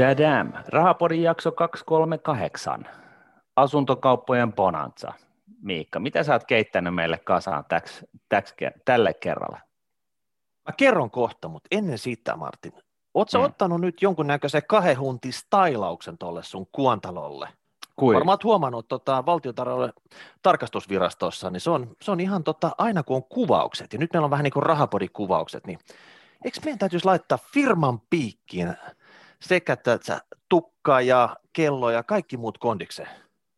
Tadam. Rahapodin jakso 238. Asuntokauppojen bonanza. Miikka, mitä sä oot keittänyt meille kasaan täks, täks, tälle kerralla? Mä kerron kohta, mutta ennen sitä, Martin. Oletko hmm. ottanut nyt jonkunnäköisen kahden huntin stylauksen tuolle sun kuontalolle? Kui? Varmaan oot huomannut tota, valtiotalouden tarkastusvirastossa, niin se on, se on ihan tota, aina kun on kuvaukset, ja nyt meillä on vähän niin kuin rahapodikuvaukset, niin eikö meidän täytyisi laittaa firman piikkiin sekä tätä tukka ja kello ja kaikki muut kondikseen?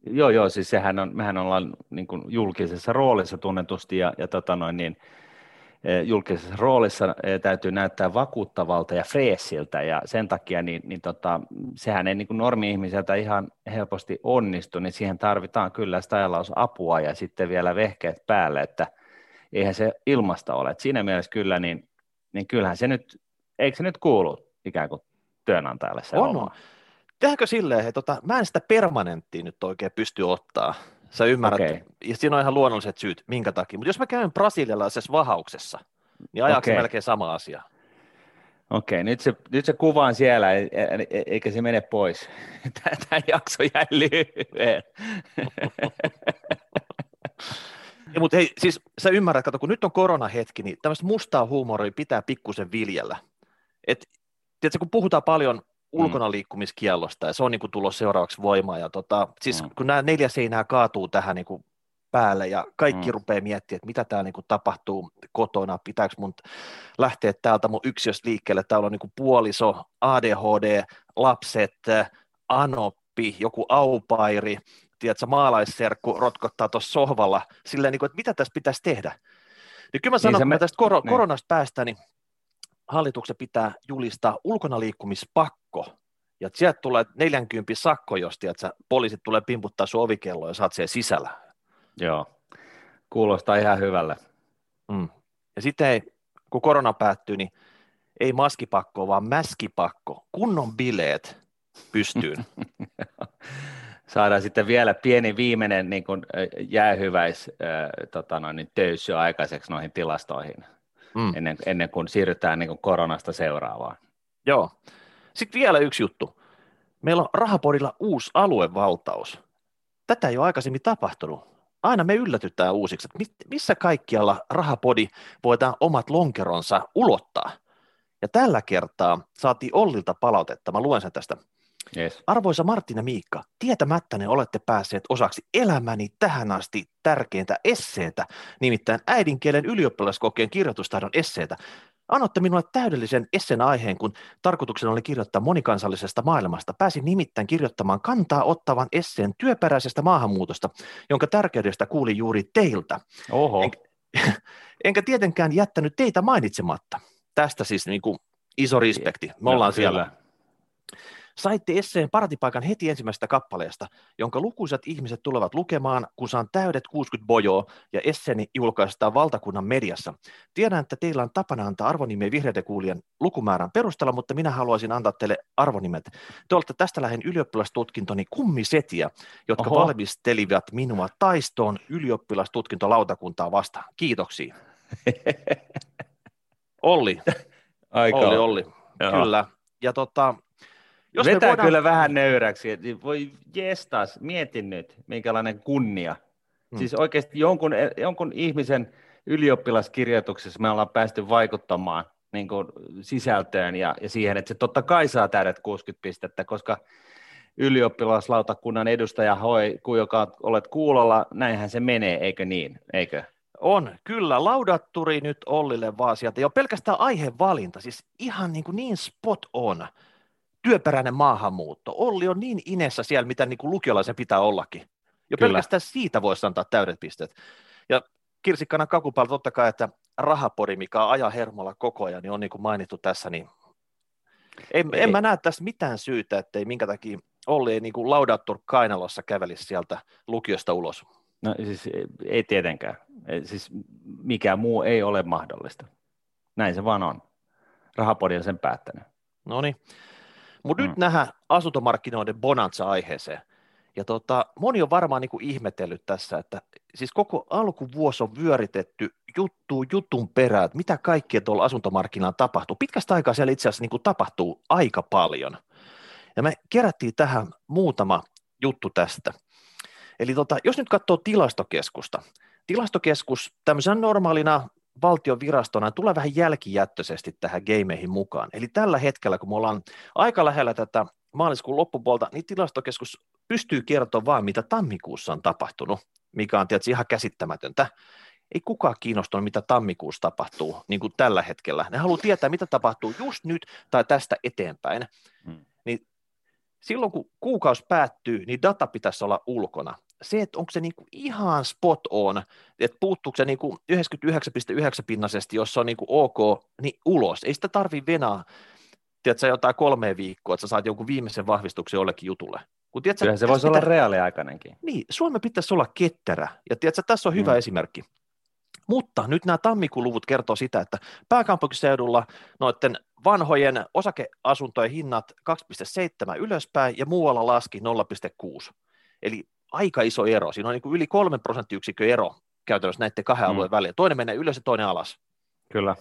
Joo, joo, siis sehän on, mehän ollaan niin kuin julkisessa roolissa tunnetusti ja, ja tota noin, niin, Eh, julkisessa roolissa eh, täytyy näyttää vakuuttavalta ja freesiltä, ja sen takia niin, niin tota, sehän ei niin normi-ihmiseltä ihan helposti onnistu, niin siihen tarvitaan kyllä apua ja sitten vielä vehkeet päälle, että eihän se ilmasta ole. Et siinä mielessä kyllä, niin, niin kyllähän se nyt, eikö se nyt kuulu ikään kuin työnantajalle se on. Tehdäänkö silleen, että tota, mä en sitä permanenttia nyt oikein pysty ottaa, Sä ymmärrät, okay. ja siinä on ihan luonnolliset syyt, minkä takia. Mutta jos mä käyn brasilialaisessa vahauksessa, niin ajaksi okay. melkein sama asia. Okei, nyt se, nyt se kuva on siellä, e, e, e, eikä se mene pois. Tämä jakso jäi lyhyen. ja, mutta hei, siis sä ymmärrät, kato, kun nyt on koronahetki, niin tämmöistä mustaa huumoria pitää pikkusen viljellä. Et, tiedätkö, kun puhutaan paljon Mm. ulkona liikkumiskiellosta, ja se on niin kuin tullut seuraavaksi voimaan. Ja tota, siis mm. kun nämä neljä seinää kaatuu tähän niin kuin päälle, ja kaikki mm. rupeaa miettimään, että mitä täällä niin kuin tapahtuu kotona, pitääkö mun lähteä täältä mun yksiöstä liikkeelle, täällä on niin kuin puoliso, ADHD, lapset, anoppi, joku aupairi, tiedätkö, maalaisserkku rotkottaa tuossa sohvalla, silleen, niin kuin, että mitä tässä pitäisi tehdä. Niin kyllä mä sanon, niin kun me tästä kor- niin. koronasta päästään, niin hallituksen pitää julistaa ulkona liikkumispakko, ja sieltä tulee 40 sakko, jos tiedät, poliisit tulee pimputtaa sun ovikelloa ja saat siellä sisällä. Joo, kuulostaa ihan hyvälle. Mm. Ja sitten ei, kun korona päättyy, niin ei maskipakko, vaan mäskipakko, kunnon bileet pystyyn. Saadaan sitten vielä pieni viimeinen niin kuin jäähyväis äh, tota noin, niin töysy aikaiseksi noihin tilastoihin mm. ennen, ennen kuin siirrytään niin kuin koronasta seuraavaan. Joo. Sitten vielä yksi juttu. Meillä on Rahapodilla uusi aluevaltaus. Tätä ei ole aikaisemmin tapahtunut. Aina me yllätytään uusiksi, että missä kaikkialla Rahapodi voidaan omat lonkeronsa ulottaa. Ja tällä kertaa saatiin Ollilta palautetta, mä luen sen tästä Yes. Arvoisa Martin ja Miikka, tietämättäne olette päässeet osaksi elämäni tähän asti tärkeintä esseetä, nimittäin äidinkielen ylioppilaskokeen kirjoitustaidon esseetä. Annoitte minulle täydellisen esseen aiheen, kun tarkoituksena oli kirjoittaa monikansallisesta maailmasta. Pääsin nimittäin kirjoittamaan kantaa ottavan esseen työperäisestä maahanmuutosta, jonka tärkeydestä kuuli juuri teiltä. Oho. En, enkä tietenkään jättänyt teitä mainitsematta. Tästä siis niin kuin iso respekti. Me ollaan no, siellä. Kyllä Saitte esseen partipaikan heti ensimmäisestä kappaleesta, jonka lukuisat ihmiset tulevat lukemaan, kun saan täydet 60 bojoa ja esseeni julkaistaan valtakunnan mediassa. Tiedän, että teillä on tapana antaa arvonimeä vihreiden kuulijan lukumäärän perusteella, mutta minä haluaisin antaa teille arvonimet. Te olette tästä lähen ylioppilastutkintoni kummisetiä, jotka Oho. valmistelivat minua taistoon ylioppilastutkintolautakuntaa vastaan. Kiitoksia. Olli. Aika Olli, Olli. Joo. Kyllä. Ja tota, jos Vetää voidaan... kyllä vähän nöyräksi. Voi jestas, mietin nyt, minkälainen kunnia. Hmm. Siis oikeasti jonkun, jonkun ihmisen ylioppilaskirjoituksessa me ollaan päästy vaikuttamaan niin kuin sisältöön ja, ja siihen, että se totta kai saa täydet 60 pistettä, koska ylioppilaslautakunnan edustaja hoi, kun joka olet kuulolla, näinhän se menee, eikö niin, eikö? On, kyllä. Laudatturi nyt Ollille vaan sieltä. Jo pelkästään aihevalinta, siis ihan niin, kuin niin spot on työperäinen maahanmuutto. Olli on niin inessä siellä, mitä niin kuin lukiolaisen pitää ollakin. Jo Kyllä. pelkästään siitä voisi antaa täydet pisteet. Ja kirsikkana kakupäällä totta kai, että rahapori, mikä ajaa hermolla koko ajan, niin on niin kuin mainittu tässä, niin en, ei. en mä näe tässä mitään syytä, että ei minkä takia Olli ei niin kuin laudattur kainalossa kävelisi sieltä lukiosta ulos. No siis ei tietenkään. Siis mikään muu ei ole mahdollista. Näin se vaan on. Rahapodi on sen päättänyt. No niin. Mutta mm. nyt nähdään asuntomarkkinoiden bonanza-aiheeseen. Ja tota, moni on varmaan niin kuin ihmetellyt tässä, että siis koko alkuvuosi on vyöritetty juttu jutun perään, että mitä kaikkea tuolla asuntomarkkinoilla tapahtuu. Pitkästä aikaa siellä itse asiassa niin kuin tapahtuu aika paljon. Ja me kerättiin tähän muutama juttu tästä. Eli tota, jos nyt katsoo tilastokeskusta, tilastokeskus tämmöisenä normaalina valtion virastona tulee vähän jälkijättöisesti tähän gameihin mukaan. Eli tällä hetkellä, kun me ollaan aika lähellä tätä maaliskuun loppupuolta, niin tilastokeskus pystyy kertomaan vain, mitä tammikuussa on tapahtunut, mikä on tietysti ihan käsittämätöntä. Ei kukaan kiinnostunut, mitä tammikuussa tapahtuu, niin kuin tällä hetkellä. Ne haluaa tietää, mitä tapahtuu just nyt tai tästä eteenpäin. Hmm. Niin silloin, kun kuukausi päättyy, niin data pitäisi olla ulkona se, että onko se niinku ihan spot on, että puuttuuko se niinku 99,9 pinnaisesti, jos se on niinku ok, niin ulos. Ei sitä tarvi venaa, tiedätkö, jotain kolme viikkoa, että sä saat jonkun viimeisen vahvistuksen jollekin jutulle. Kun, tiedätkö, Kyllä se voisi pitää... olla reaaliaikainenkin. Niin, Suomen pitäisi olla ketterä, ja tiedätkö, tässä on hyvä mm. esimerkki. Mutta nyt nämä tammikuun luvut kertoo sitä, että pääkaupunkiseudulla noiden vanhojen osakeasuntojen hinnat 2,7 ylöspäin ja muualla laski 0,6. Eli aika iso ero. Siinä on niin kuin yli kolmen prosenttiyksikön ero käytännössä näiden kahden mm. alueen välillä. Toinen menee ylös ja toinen alas. Kyllä.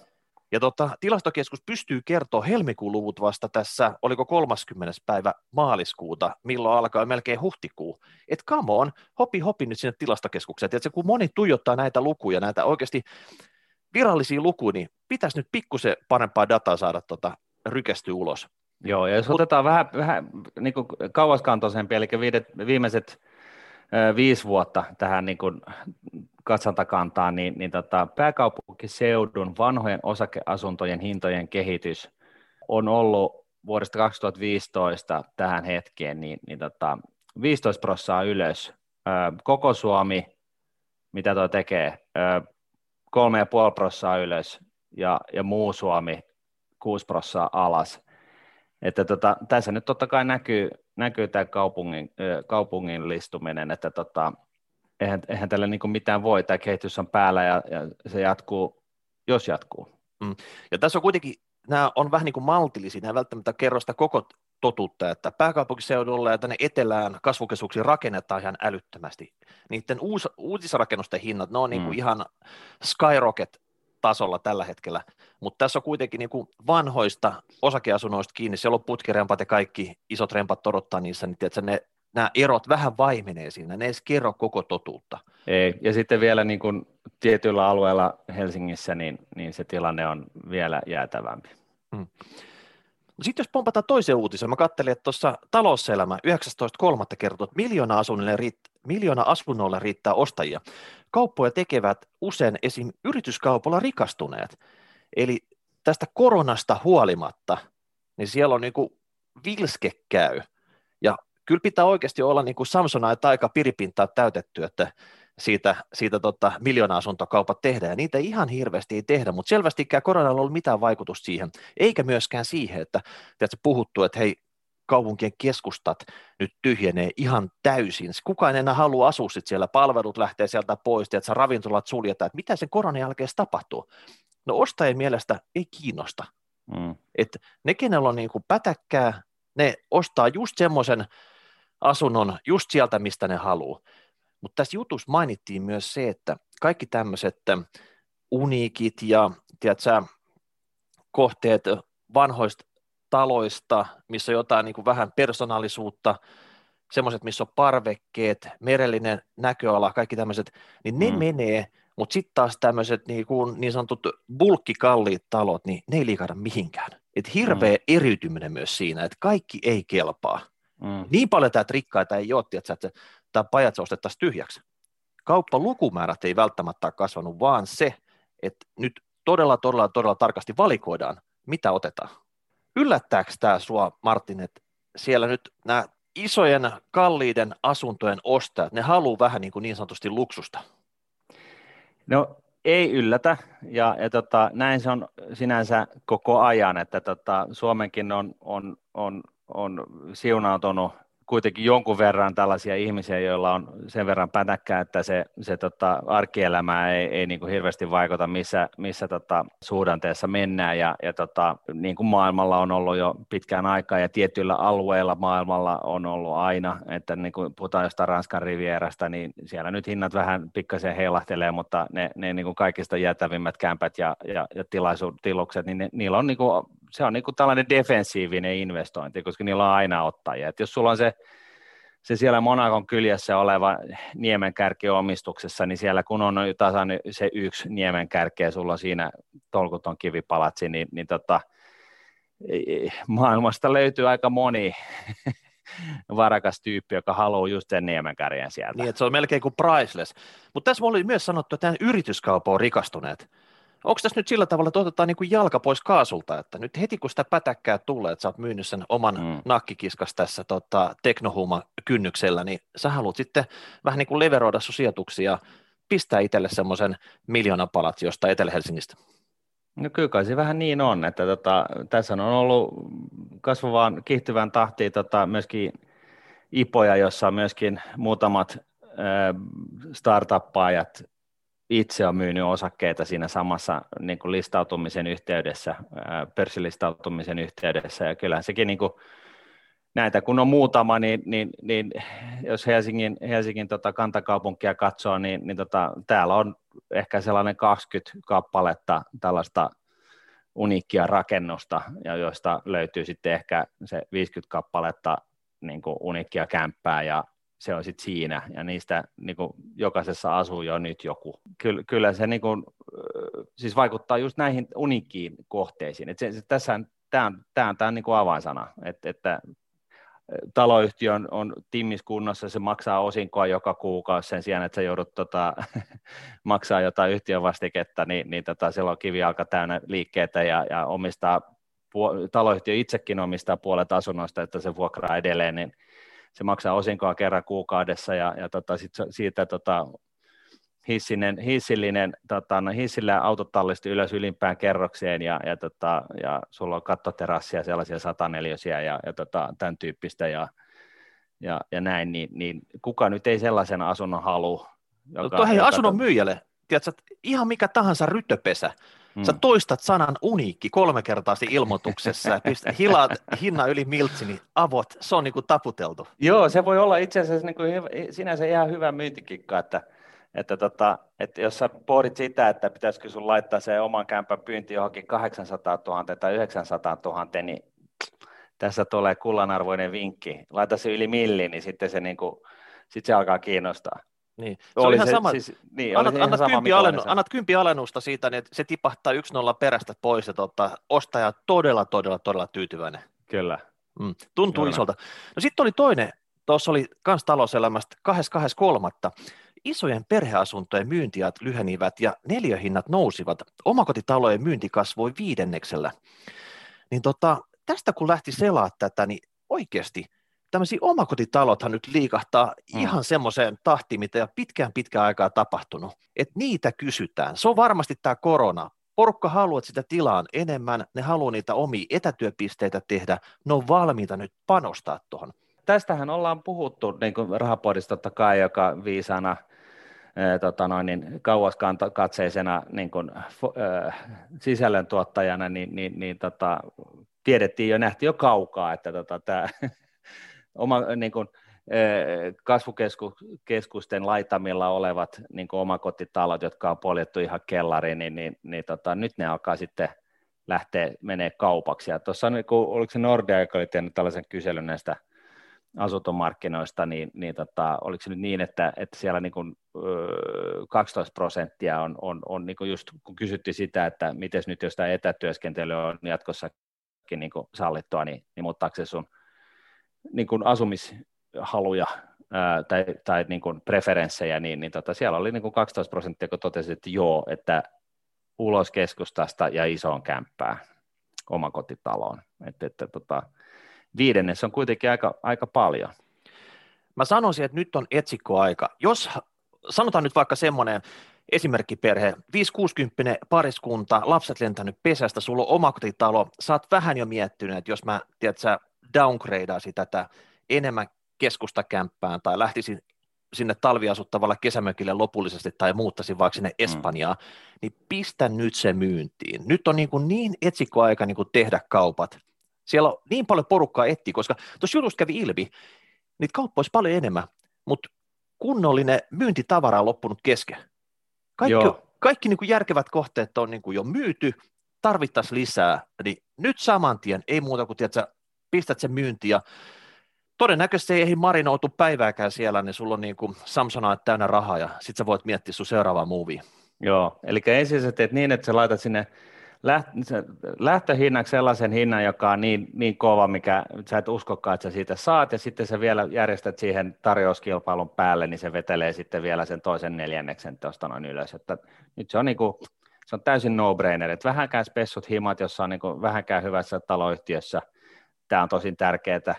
Ja tota, tilastokeskus pystyy kertoa helmikuun luvut vasta tässä, oliko 30. päivä maaliskuuta, milloin alkaa melkein huhtikuu. Että come on, hopi hopi nyt sinne tilastokeskukseen. Tiedätkö, kun moni tuijottaa näitä lukuja, näitä oikeasti virallisia lukuja, niin pitäisi nyt pikkusen parempaa dataa saada tota, rykästyä ulos. Joo, ja jos Mut, otetaan vähän, vähän niin kauaskantoisempi, eli viimeiset viisi vuotta tähän niin kuin katsantakantaan, niin, niin tota, pääkaupunkiseudun vanhojen osakeasuntojen hintojen kehitys on ollut vuodesta 2015 tähän hetkeen niin, niin tota, 15 prosenttia ylös. Koko Suomi, mitä tuo tekee, 3,5 prosenttia ylös ja, ja muu Suomi 6 prosenttia alas. Että tota, tässä nyt totta kai näkyy, näkyy tämä kaupungin, kaupungin listuminen, että tota, eihän, eihän tällä niin mitään voi, tämä kehitys on päällä ja, ja se jatkuu, jos jatkuu. Mm. Ja tässä on kuitenkin, nämä on vähän niin kuin maltillisia, nämä välttämättä kerro sitä koko totuutta, että pääkaupunkiseudulla ja tänne etelään kasvukeskuksiin rakennetaan ihan älyttömästi. Niiden uus, uutisrakennusten hinnat, ne on niin kuin mm. ihan skyrocket tasolla tällä hetkellä, mutta tässä on kuitenkin niin kuin vanhoista osakeasunnoista kiinni, siellä on putkirempat ja kaikki isot rempat torottaa niissä, niin tiedätkö, ne, nämä erot vähän vaimenee siinä, ne edes kerro koko totuutta. Ei, ja sitten vielä niin kuin tietyillä alueilla Helsingissä, niin, niin se tilanne on vielä jäätävämpi. Hmm. Sitten jos pompataan toiseen uutiseen, mä katselin, että tuossa talouselämä 19.3. kertoo, että miljoona, riitt- miljoona asunnolle riittää ostajia. Kauppoja tekevät usein esim. yrityskaupalla rikastuneet. Eli tästä koronasta huolimatta, niin siellä on niin kuin vilske käy. Ja kyllä pitää oikeasti olla niin kuin Samsonite aika piripintaa täytetty, että siitä, siitä tota, miljoona-asuntokaupat tehdään, ja niitä ihan hirveästi ei tehdä, mutta selvästikään koronalla ei ollut mitään vaikutusta siihen, eikä myöskään siihen, että tiedätkö, puhuttu, että hei, kaupunkien keskustat nyt tyhjenee ihan täysin. Kukaan enää halua asua sit siellä, palvelut lähtee sieltä pois, että ravintolat suljetaan, että mitä sen koronan jälkeen tapahtuu. No ostajien mielestä ei kiinnosta. Mm. Että ne, kenellä on niin kuin pätäkkää, ne ostaa just semmoisen asunnon just sieltä, mistä ne haluaa. Mutta tässä jutussa mainittiin myös se, että kaikki tämmöiset uniikit ja tiedätkö, kohteet vanhoista taloista, missä on jotain niin kuin vähän persoonallisuutta, semmoiset, missä on parvekkeet, merellinen näköala, kaikki tämmöiset, niin ne mm. menee, mutta sitten taas tämmöiset niin, kuin, niin sanotut bulkkikalliit talot, niin ne ei liikahda mihinkään. Et hirveä mm. eriytyminen myös siinä, että kaikki ei kelpaa. Mm. Niin paljon tämä rikkaita ei ole, että tämä pajat ostettaisiin tyhjäksi. Kauppa lukumäärät ei välttämättä ole kasvanut, vaan se, että nyt todella, todella, todella tarkasti valikoidaan, mitä otetaan. Yllättääkö tämä sua, Martin, että siellä nyt nämä isojen kalliiden asuntojen ostajat, ne haluaa vähän niin, kuin niin sanotusti luksusta? No ei yllätä, ja, ja tota, näin se on sinänsä koko ajan, että tota, Suomenkin on, on, on, on siunautunut kuitenkin jonkun verran tällaisia ihmisiä, joilla on sen verran pätäkkää, että se, se tota, arkielämä ei, ei niin kuin hirveästi vaikuta, missä, missä tota, suhdanteessa mennään. Ja, ja tota, niin kuin maailmalla on ollut jo pitkään aikaa ja tietyillä alueilla maailmalla on ollut aina, että niin kuin puhutaan jostain Ranskan rivierasta, niin siellä nyt hinnat vähän pikkasen heilahtelee, mutta ne, ne niin kuin kaikista jäätävimmät kämpät ja, ja, ja tilaisu, tilukset, niin ne, niillä on niin kuin se on niin kuin tällainen defensiivinen investointi, koska niillä on aina ottajia. Et jos sulla on se, se siellä Monakon kyljessä oleva niemenkärki omistuksessa, niin siellä kun on tasan se yksi niemenkärki ja sulla on siinä tolkuton kivipalatsi, niin, niin tota, maailmasta löytyy aika moni varakas tyyppi, joka haluaa just sen niemenkärjen sieltä. Niin, että se on melkein kuin priceless. Mutta tässä oli myös sanottu, että yrityskaupo on rikastuneet. Onko tässä nyt sillä tavalla, että otetaan niin kuin jalka pois kaasulta, että nyt heti kun sitä pätäkkää tulee, että sä oot myynyt sen oman mm. nakkikiskas tässä tota, teknohuuma kynnyksellä, niin sä haluat sitten vähän niin kuin leveroida sun sijoituksia, pistää itselle semmoisen palat josta Etelä-Helsingistä. No kyllä kai se vähän niin on, että tota, tässä on ollut kasvavaan kiihtyvään tahtiin tota, myöskin ipoja, jossa myöskin muutamat startuppaajat itse on myynyt osakkeita siinä samassa niin kuin listautumisen yhteydessä, pörssilistautumisen yhteydessä, ja kyllähän sekin niin kuin, näitä kun on muutama, niin, niin, niin jos Helsingin, Helsingin tota kantakaupunkia katsoo, niin, niin tota, täällä on ehkä sellainen 20 kappaletta tällaista uniikkia rakennusta, ja joista löytyy sitten ehkä se 50 kappaletta niin kuin uniikkia kämppää ja se on sitten siinä, ja niistä niin kuin, jokaisessa asuu jo nyt joku. Kyllä, kyllä se niin kuin, siis vaikuttaa just näihin uniikkiin kohteisiin. Et se, se, tässä tämä on, tämä on, tämä on niin kuin avainsana, että, että taloyhtiö on, on timmiskunnossa, se maksaa osinkoa joka kuukausi sen sijaan, että sä joudut tota, maksaa jotain yhtiön vastiketta, niin, niin tota, siellä on kivijalka täynnä liikkeitä ja, ja omistaa, taloyhtiö itsekin omistaa puolet asunnoista, että se vuokraa edelleen, niin se maksaa osinkoa kerran kuukaudessa ja, ja tota, sit siitä tota, hissinen, hissillinen, tota, no, hissillä autotallisti ylös ylimpään kerrokseen ja, ja, tota, ja sulla on kattoterassia sellaisia sataneliösiä ja, ja tota, tämän tyyppistä ja, ja, ja näin, niin, niin kuka nyt ei sellaisen asunnon halua. Joka, no, joka, asunnon myyjälle, tiedätkö, ihan mikä tahansa ryttöpesä, Mm. Sä toistat sanan uniikki kolme kertaa ilmoituksessa ja pistät hilaat hinnan yli miltsi, niin avot, se on niin kuin taputeltu. Joo, se voi olla itse asiassa niin kuin sinänsä ihan hyvä myyntikikka, että, että, tota, että jos sä pohdit sitä, että pitäisikö sun laittaa se oman kämpän pyynti johonkin 800 000 tai 900 000, niin tässä tulee kullanarvoinen vinkki. Laita se yli milli, niin sitten se, niin kuin, sitten se alkaa kiinnostaa. Niin. Se oli ihan se, sama. Siis, niin, annat, annat, sama kympi alennu, annat kympi alennusta siitä, niin se tipahtaa 1-0 perästä pois ja tota, ostaja todella, todella, todella tyytyväinen. Kyllä. Mm, tuntuu Kyllä. isolta. No sitten oli toinen, tuossa oli kans talouselämästä 2.2.3. Isojen perheasuntojen myyntiät lyhenivät ja neljöhinnat nousivat. Omakotitalojen myynti kasvoi viidenneksellä. Niin tota, tästä kun lähti selaa tätä, niin oikeasti – tämmöisiä omakotitalothan nyt liikahtaa mm. ihan semmoiseen tahtiin, mitä ei ole pitkään pitkään aikaa tapahtunut, että niitä kysytään. Se on varmasti tämä korona. Porukka haluaa, että sitä tilaan enemmän, ne haluaa niitä omia etätyöpisteitä tehdä, ne on valmiita nyt panostaa tuohon. Tästähän ollaan puhuttu niin kuin rahapodista totta kai, joka viisana tota noin, niin kauas katseisena niin kuin, äh, sisällöntuottajana, niin, niin, niin tota, tiedettiin jo, nähtiin jo kaukaa, että tota, tämä oma, niin kuin, kasvukeskusten laitamilla olevat niin kuin omakotitalot, jotka on poljettu ihan kellariin, niin, niin, niin tota, nyt ne alkaa sitten lähteä menee kaupaksi. Ja tuossa niin kuin, oliko se Nordea, joka oli tehnyt tällaisen kyselyn näistä asuntomarkkinoista, niin, niin tota, oliko se nyt niin, että, että siellä niin kuin, 12 prosenttia on, on, on niin kuin just kun kysyttiin sitä, että miten nyt jos tämä etätyöskentely on jatkossakin niin kuin sallittua, niin, niin muuttaako se sun niin kuin asumishaluja ää, tai, tai niin kuin preferenssejä, niin, niin tota, siellä oli niin kuin 12 prosenttia, kun totesi, että joo, että ulos keskustasta ja isoon kämppään omakotitaloon. Että, että tota, viidennes on kuitenkin aika, aika paljon. Mä sanoisin, että nyt on etsikkoaika. Jos sanotaan nyt vaikka semmoinen esimerkkiperhe, 5-60 pariskunta, lapset lentänyt pesästä, sulla on omakotitalo, sä oot vähän jo miettinyt, että jos mä, tiedät, downgradeasi tätä enemmän keskustakämppään tai lähtisin sinne talviasuttavalle kesämökille lopullisesti tai muuttaisin vaikka sinne mm. Espanjaan, mm. niin pistä nyt se myyntiin. Nyt on niin, kuin niin etsikkoaika niin kuin tehdä kaupat. Siellä on niin paljon porukkaa etti, koska tuossa jutussa kävi ilmi, niitä kauppoja olisi paljon enemmän, mutta kunnollinen myyntitavara on loppunut kesken. Kaikki, kaikki niin kuin järkevät kohteet on niin kuin jo myyty, tarvittaisiin lisää, niin nyt saman tien ei muuta kuin tiedätkö, pistät sen myyntiin ja todennäköisesti ei marinoutu päivääkään siellä, niin sulla on niin kuin Samsonite täynnä rahaa ja sit sä voit miettiä sun seuraavaa movie. Joo, eli ensin sä teet niin, että sä laitat sinne lähtöhinnaksi sellaisen hinnan, joka on niin, niin kova, mikä sä et uskokaan, että sä siitä saat, ja sitten sä vielä järjestät siihen tarjouskilpailun päälle, niin se vetelee sitten vielä sen toisen neljänneksen tuosta noin ylös. Että nyt se on, niin kuin, se on täysin no-brainer, että vähänkään spessut himat, jossa on niin kuin vähänkään hyvässä taloyhtiössä, tämä on tosi tärkeää, että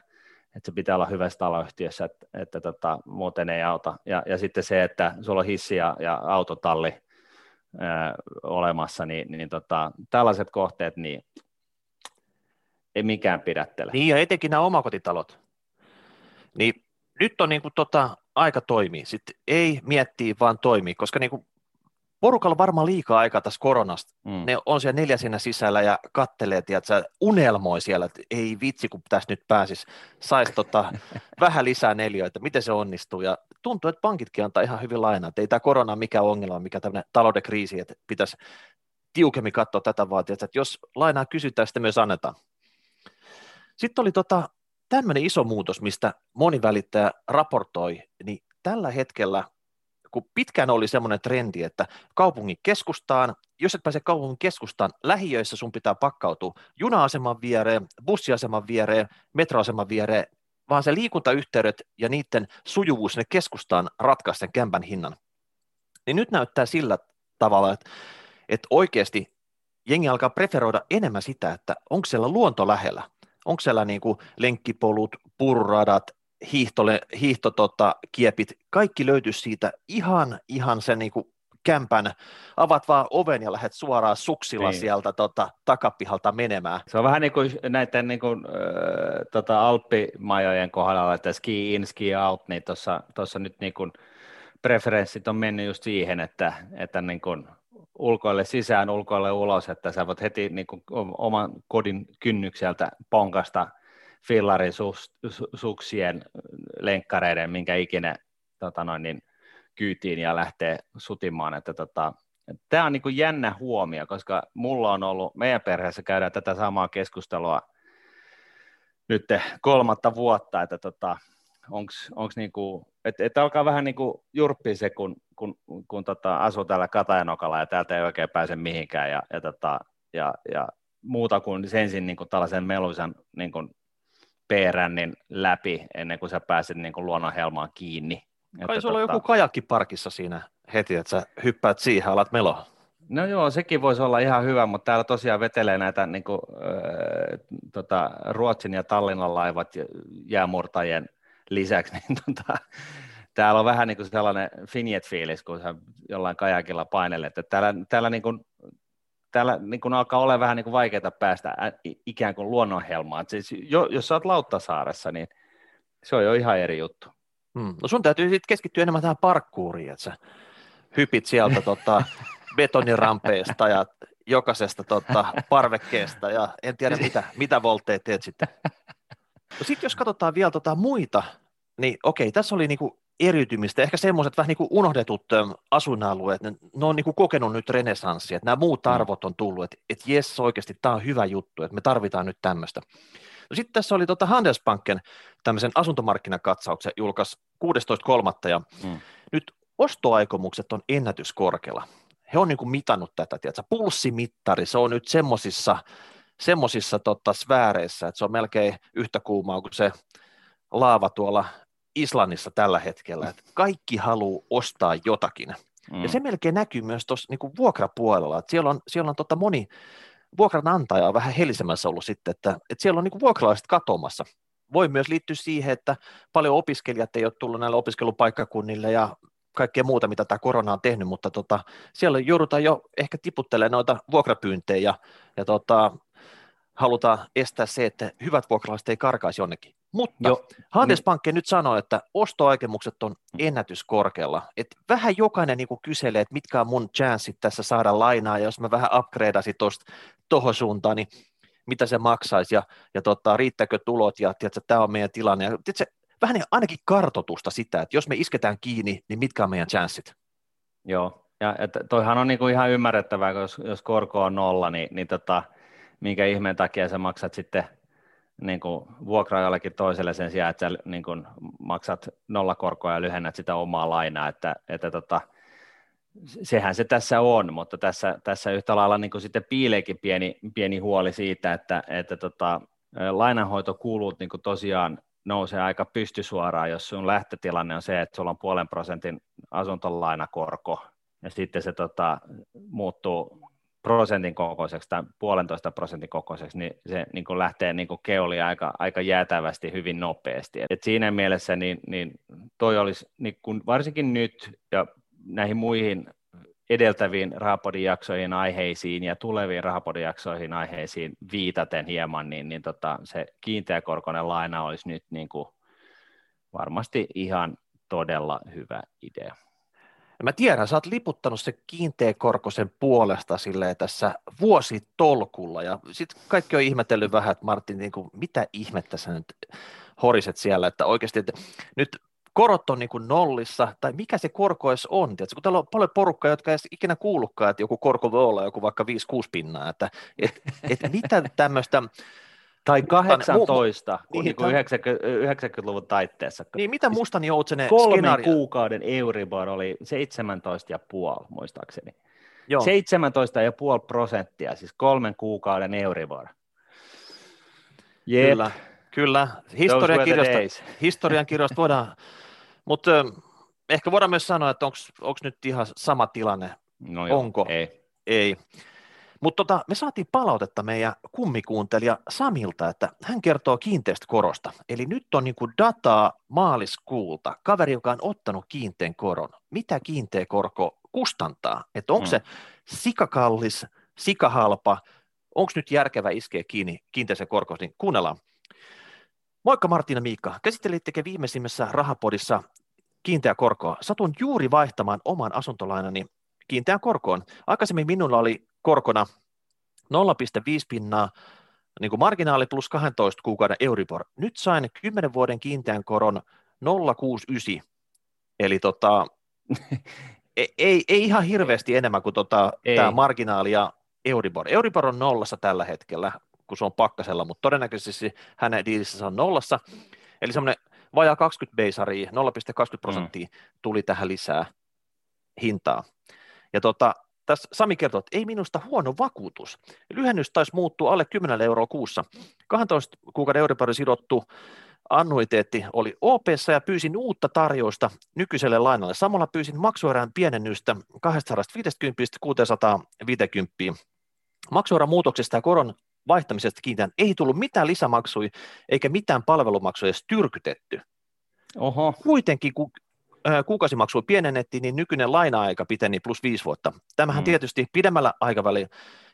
se pitää olla hyvässä taloyhtiössä, että, että tota, muuten ei auta. Ja, ja sitten se, että sulla on hissi ja, ja autotalli, olemassa, niin, niin tota, tällaiset kohteet, niin ei mikään pidättele. Niin, ja etenkin nämä omakotitalot. Niin nyt on niin kuin tota, aika toimii. Sitten ei miettiä, vaan toimii, koska niin kuin porukalla varmaan liikaa aikaa tässä koronasta. Mm. Ne on siellä neljä siinä sisällä ja kattelee, että unelmoi siellä, että ei vitsi, kun tässä nyt pääsis, saisi tota, vähän lisää neljöitä, miten se onnistuu. Ja tuntuu, että pankitkin antaa ihan hyvin lainaa, että ei tämä korona mikä ongelma, mikä tämmöinen talouden kriisi, että pitäisi tiukemmin katsoa tätä vaatia, että jos lainaa kysytään, sitten myös annetaan. Sitten oli tota, tämmöinen iso muutos, mistä moni välittäjä raportoi, niin tällä hetkellä kun pitkään oli semmoinen trendi, että kaupungin keskustaan, jos et pääse kaupungin keskustaan, lähiöissä sun pitää pakkautua juna-aseman viereen, bussiaseman viereen, metroaseman viereen, vaan se liikuntayhteydet ja niiden sujuvuus ne keskustaan ratkaisi sen kämpän hinnan. Niin nyt näyttää sillä tavalla, että, että oikeasti jengi alkaa preferoida enemmän sitä, että onko siellä luonto lähellä, onko siellä niin kuin lenkkipolut, purradat, hiihtole, hiihto, tota, kiepit, kaikki löytyisi siitä ihan, ihan sen niin kuin kämpän, avaat vaan oven ja lähdet suoraan suksilla niin. sieltä tota, takapihalta menemään. Se on vähän niin kuin näiden niin kuin, äh, tota Alppimajojen kohdalla, että ski in, ski out, niin tuossa nyt niin kuin preferenssit on mennyt just siihen, että, että niin kuin ulkoille sisään, ulkoille ulos, että sä voit heti niin kuin oman kodin kynnykseltä ponkasta – fillarin su, suksien, lenkkareiden, minkä ikinä tota noin, niin, kyytiin ja lähtee sutimaan. Että, tota, tämä on niin kuin jännä huomio, koska mulla on ollut, meidän perheessä käydään tätä samaa keskustelua nyt kolmatta vuotta, että tota, onko niinku, että et alkaa vähän niin kuin se, kun, kun, kun tota, asuu täällä Katajanokalla ja täältä ei oikein pääse mihinkään ja, ja, tota, ja, ja muuta kuin ensin niin kuin tällaisen meluisan niin kuin P-rännin läpi ennen kuin sä pääset niin kuin luonnonhelmaan kiinni. Kai sulla on tota... joku kajakkiparkissa siinä heti, että sä hyppäät siihen, alat meloa. No joo, sekin voisi olla ihan hyvä, mutta täällä tosiaan vetelee näitä niin kuin, äh, tota, Ruotsin ja Tallinnan laivat jäämurtajien lisäksi, niin tota, täällä on vähän niin kuin sellainen finjet-fiilis, kun sä jollain kajakilla painelet. Että täällä, täällä niin kuin täällä niin kun alkaa olla vähän niin kuin vaikeaa päästä ikään kuin luonnonhelmaan. Siis, jo, jos sä oot Lauttasaaressa, niin se on jo ihan eri juttu. Hmm. No sun täytyy sitten keskittyä enemmän tähän parkkuuriin, että sä hypit sieltä tota, betonirampeesta ja jokaisesta tota, parvekkeesta ja en tiedä mitä, mitä voltteja teet sitten. No sitten jos katsotaan vielä tota muita, niin okei, tässä oli niinku eriytymistä, ehkä semmoiset vähän niin kuin unohdetut asuinalueet, ne, ne on niin kuin kokenut nyt renesanssia, että nämä muut mm. arvot on tullut, että, että jes oikeasti tämä on hyvä juttu, että me tarvitaan nyt tämmöistä. No sitten tässä oli tota Handelsbanken tämmöisen asuntomarkkinakatsauksen julkaisi 16.3. ja mm. nyt ostoaikomukset on ennätyskorkealla. He on niin kuin mitannut tätä, tiedätkö, pulssimittari, se on nyt semmoisissa semmosissa tota, sfääreissä, että se on melkein yhtä kuumaa kuin se laava tuolla Islannissa tällä hetkellä, että kaikki haluaa ostaa jotakin. Mm. Ja se melkein näkyy myös tuossa niin vuokrapuolella, että siellä on, siellä on tota moni vuokranantaja on vähän helisemässä ollut sitten, että, että siellä on niin vuokralaiset katomassa. Voi myös liittyä siihen, että paljon opiskelijat ei ole tullut näille opiskelupaikkakunnille ja kaikkea muuta, mitä tämä korona on tehnyt, mutta tota, siellä joudutaan jo ehkä tiputtelemaan noita vuokrapyyntejä ja, ja tota, halutaan estää se, että hyvät vuokralaiset ei karkaisi jonnekin. Mutta jo, Handelsbank niin, nyt sanoo, että ostoaikemukset on ennätyskorkealla. Et vähän jokainen niinku kyselee, että mitkä on mun chanssit tässä saada lainaa, ja jos mä vähän upgradeasin tuosta tuohon suuntaan, niin mitä se maksaisi, ja, ja tota, riittääkö tulot, ja tämä on meidän tilanne. Ja, tiedätkö, vähän niin ainakin kartotusta sitä, että jos me isketään kiinni, niin mitkä on meidän chanssit? Joo, ja että toihan on niinku ihan ymmärrettävää, jos, jos korko on nolla, niin, niin tota, minkä ihmeen takia sä maksat sitten niin kuin vuokraa jollekin toiselle sen sijaan, että sä niin kuin maksat nollakorkoa ja lyhennät sitä omaa lainaa, että, että tota, sehän se tässä on, mutta tässä, tässä yhtä lailla niin kuin sitten piileekin pieni, pieni huoli siitä, että, että tota, lainanhoitokulut niin kuin tosiaan nousee aika pystysuoraan, jos sun lähtötilanne on se, että sulla on puolen prosentin asuntolainakorko, ja sitten se tota, muuttuu prosentin kokoiseksi tai puolentoista prosentin kokoiseksi, niin se niin kuin lähtee niin kuin keuli aika, aika jäätävästi hyvin nopeasti. Et siinä mielessä niin, niin toi olisi niin kuin varsinkin nyt ja näihin muihin edeltäviin rahapodin jaksoihin aiheisiin ja tuleviin rahapodin jaksoihin aiheisiin viitaten hieman, niin, niin tota, se kiinteäkorkoinen laina olisi nyt niin kuin varmasti ihan todella hyvä idea. Ja mä tiedän, sä oot liputtanut se kiinteäkorkoisen puolesta silleen tässä vuositolkulla, ja sitten kaikki on ihmetellyt vähän, että Martin, niin kuin, mitä ihmettä sä nyt horiset siellä, että oikeasti, että nyt korot on niin kuin nollissa, tai mikä se korko edes on, tiedätkö? kun täällä on paljon porukkaa, jotka ei ikinä kuullutkaan, että joku korko voi olla joku vaikka 5-6 pinnaa, että et, et mitä tämmöistä tai 18, niin, niin kuin 90, 90-luvun taitteessa. Niin, mitä Mustani Joutsenen Kolmen skenaario... kuukauden Euribor oli 17,5 muistaakseni. Joo. 17,5 prosenttia, siis kolmen kuukauden Euribor. Jep. Kyllä, kyllä. Historian kirjoista voidaan, mutta ehkä voidaan myös sanoa, että onko nyt ihan sama tilanne. No joo, onko? Ei. Ei. Mutta tota, me saatiin palautetta meidän kummikuuntelija Samilta, että hän kertoo kiinteistökorosta. Eli nyt on niinku dataa maaliskuulta, kaveri, joka on ottanut kiinteän koron. Mitä kiinteä korko kustantaa? Että onko mm. se sikakallis, sikahalpa, onko nyt järkevä iskeä kiinni kiinteässä korkossa, niin kuunnellaan. Moikka Martina Miikka, käsittelittekö viimeisimmässä rahapodissa kiinteä korkoa? Satun juuri vaihtamaan oman asuntolainani kiinteään korkoon. Aikaisemmin minulla oli korkona 0,5 pinnaa, niin kuin marginaali plus 12 kuukauden Euribor. Nyt sain 10 vuoden kiinteän koron 0,69, eli tota, ei, ei, ei ihan hirveästi enemmän kuin tota, tämä marginaali ja Euribor. Euribor on nollassa tällä hetkellä, kun se on pakkasella, mutta todennäköisesti hänen diilissä on nollassa. Eli semmoinen vajaa 20 beisaria, 0,20 prosenttia mm. tuli tähän lisää hintaa. Ja tota, tässä Sami kertoo, että ei minusta huono vakuutus. Lyhennys taisi muuttua alle 10 euroa kuussa. 12 kuukauden Euribori sidottu annuiteetti oli op ja pyysin uutta tarjousta nykyiselle lainalle. Samalla pyysin maksuerän pienennystä 250 650. Maksuerän muutoksesta ja koron vaihtamisesta kiinteän ei tullut mitään lisämaksuja eikä mitään palvelumaksuja edes tyrkytetty. Oho. Kuitenkin kun kuukausimaksua pienennettiin, niin nykyinen laina-aika piteni plus viisi vuotta. Tämähän mm. tietysti pidemmällä aikavälillä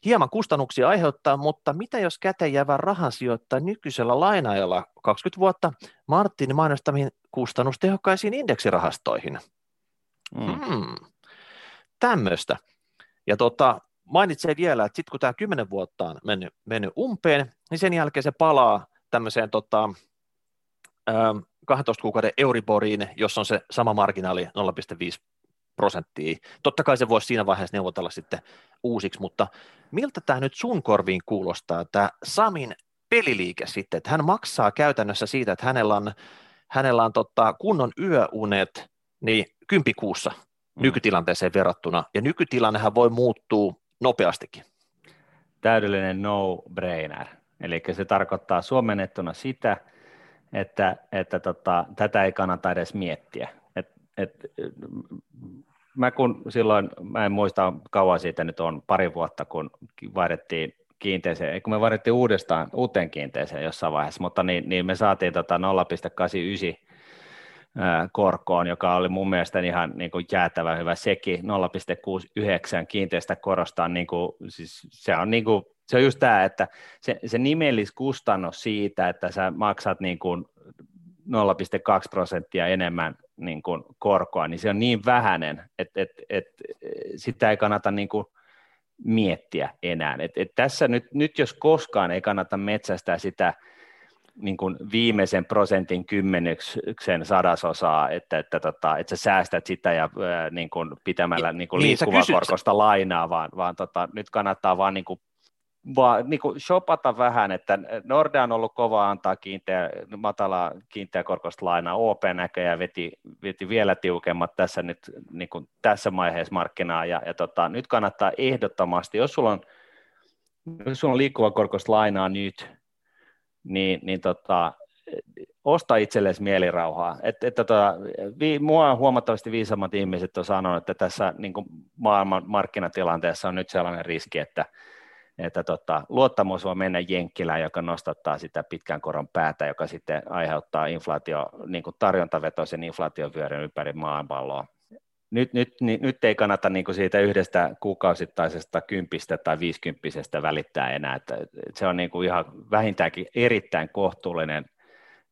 hieman kustannuksia aiheuttaa, mutta mitä jos käteen jäävä rahan sijoittaa nykyisellä lainaajalla 20 vuotta Martin mainostamiin kustannustehokkaisiin indeksirahastoihin? Mm. Hmm. Tämmöistä. Ja tota, mainitsee vielä, että sitten kun tämä 10 vuotta on mennyt, mennyt umpeen, niin sen jälkeen se palaa tämmöiseen tota, 12 kuukauden Euriboriin, jos on se sama marginaali 0,5 prosenttia. Totta kai se voisi siinä vaiheessa neuvotella sitten uusiksi, mutta miltä tämä nyt sun korviin kuulostaa, tämä Samin peliliike sitten, että hän maksaa käytännössä siitä, että hänellä on, hänellä on tota kunnon yöunet niin kympikuussa mm. nykytilanteeseen verrattuna, ja nykytilannehan voi muuttua nopeastikin. Täydellinen no-brainer, eli se tarkoittaa suomennettuna sitä, että, että tota, tätä ei kannata edes miettiä. Et, et, mä kun silloin, mä en muista kauan siitä nyt on pari vuotta, kun vaihdettiin kiinteeseen, kun me vaihdettiin uudestaan uuteen kiinteeseen jossain vaiheessa, mutta niin, niin me saatiin tota 0,89 korkoon, joka oli mun mielestä ihan niin kuin jäätävä hyvä sekin, 0,69 kiinteistä korostaa, niin kuin, siis se on niin kuin se on just tämä, että se, se nimelliskustannus siitä, että sä maksat niin kuin 0,2 prosenttia enemmän niin kuin korkoa, niin se on niin vähäinen, että, että, että sitä ei kannata niin kuin miettiä enää. Et, et tässä nyt, nyt jos koskaan ei kannata metsästää sitä niin kuin viimeisen prosentin kymmenyksen sadasosaa, että, että, tota, että sä säästät sitä ja ää, niin kuin pitämällä niin kuin niin, liikkuvakorkosta lainaa, vaan, vaan tota, nyt kannattaa vaan niin kuin vaan niin kuin shopata vähän, että Nordea on ollut kova antaa kiinteä, matala kiinteäkorkoista lainaa, OP näköjään veti, veti vielä tiukemmat tässä nyt niin kuin tässä vaiheessa markkinaa, ja, ja tota, nyt kannattaa ehdottomasti, jos sulla on, jos sulla on liikkuvakorkoista lainaa nyt, niin, niin tota, osta itsellesi mielirauhaa. Et, et, tota, vi, mua huomattavasti viisammat ihmiset on sanonut, että tässä niin kuin maailman markkinatilanteessa on nyt sellainen riski, että että tota, luottamus voi mennä jenkkilään, joka nostattaa sitä pitkän koron päätä, joka sitten aiheuttaa inflaatio, niin kuin tarjontavetoisen inflaatiovyöryn ympäri maapalloa. Nyt, nyt, niin, nyt ei kannata niin kuin siitä yhdestä kuukausittaisesta kympistä tai viisikymppisestä välittää enää, että se on niin kuin ihan vähintäänkin erittäin kohtuullinen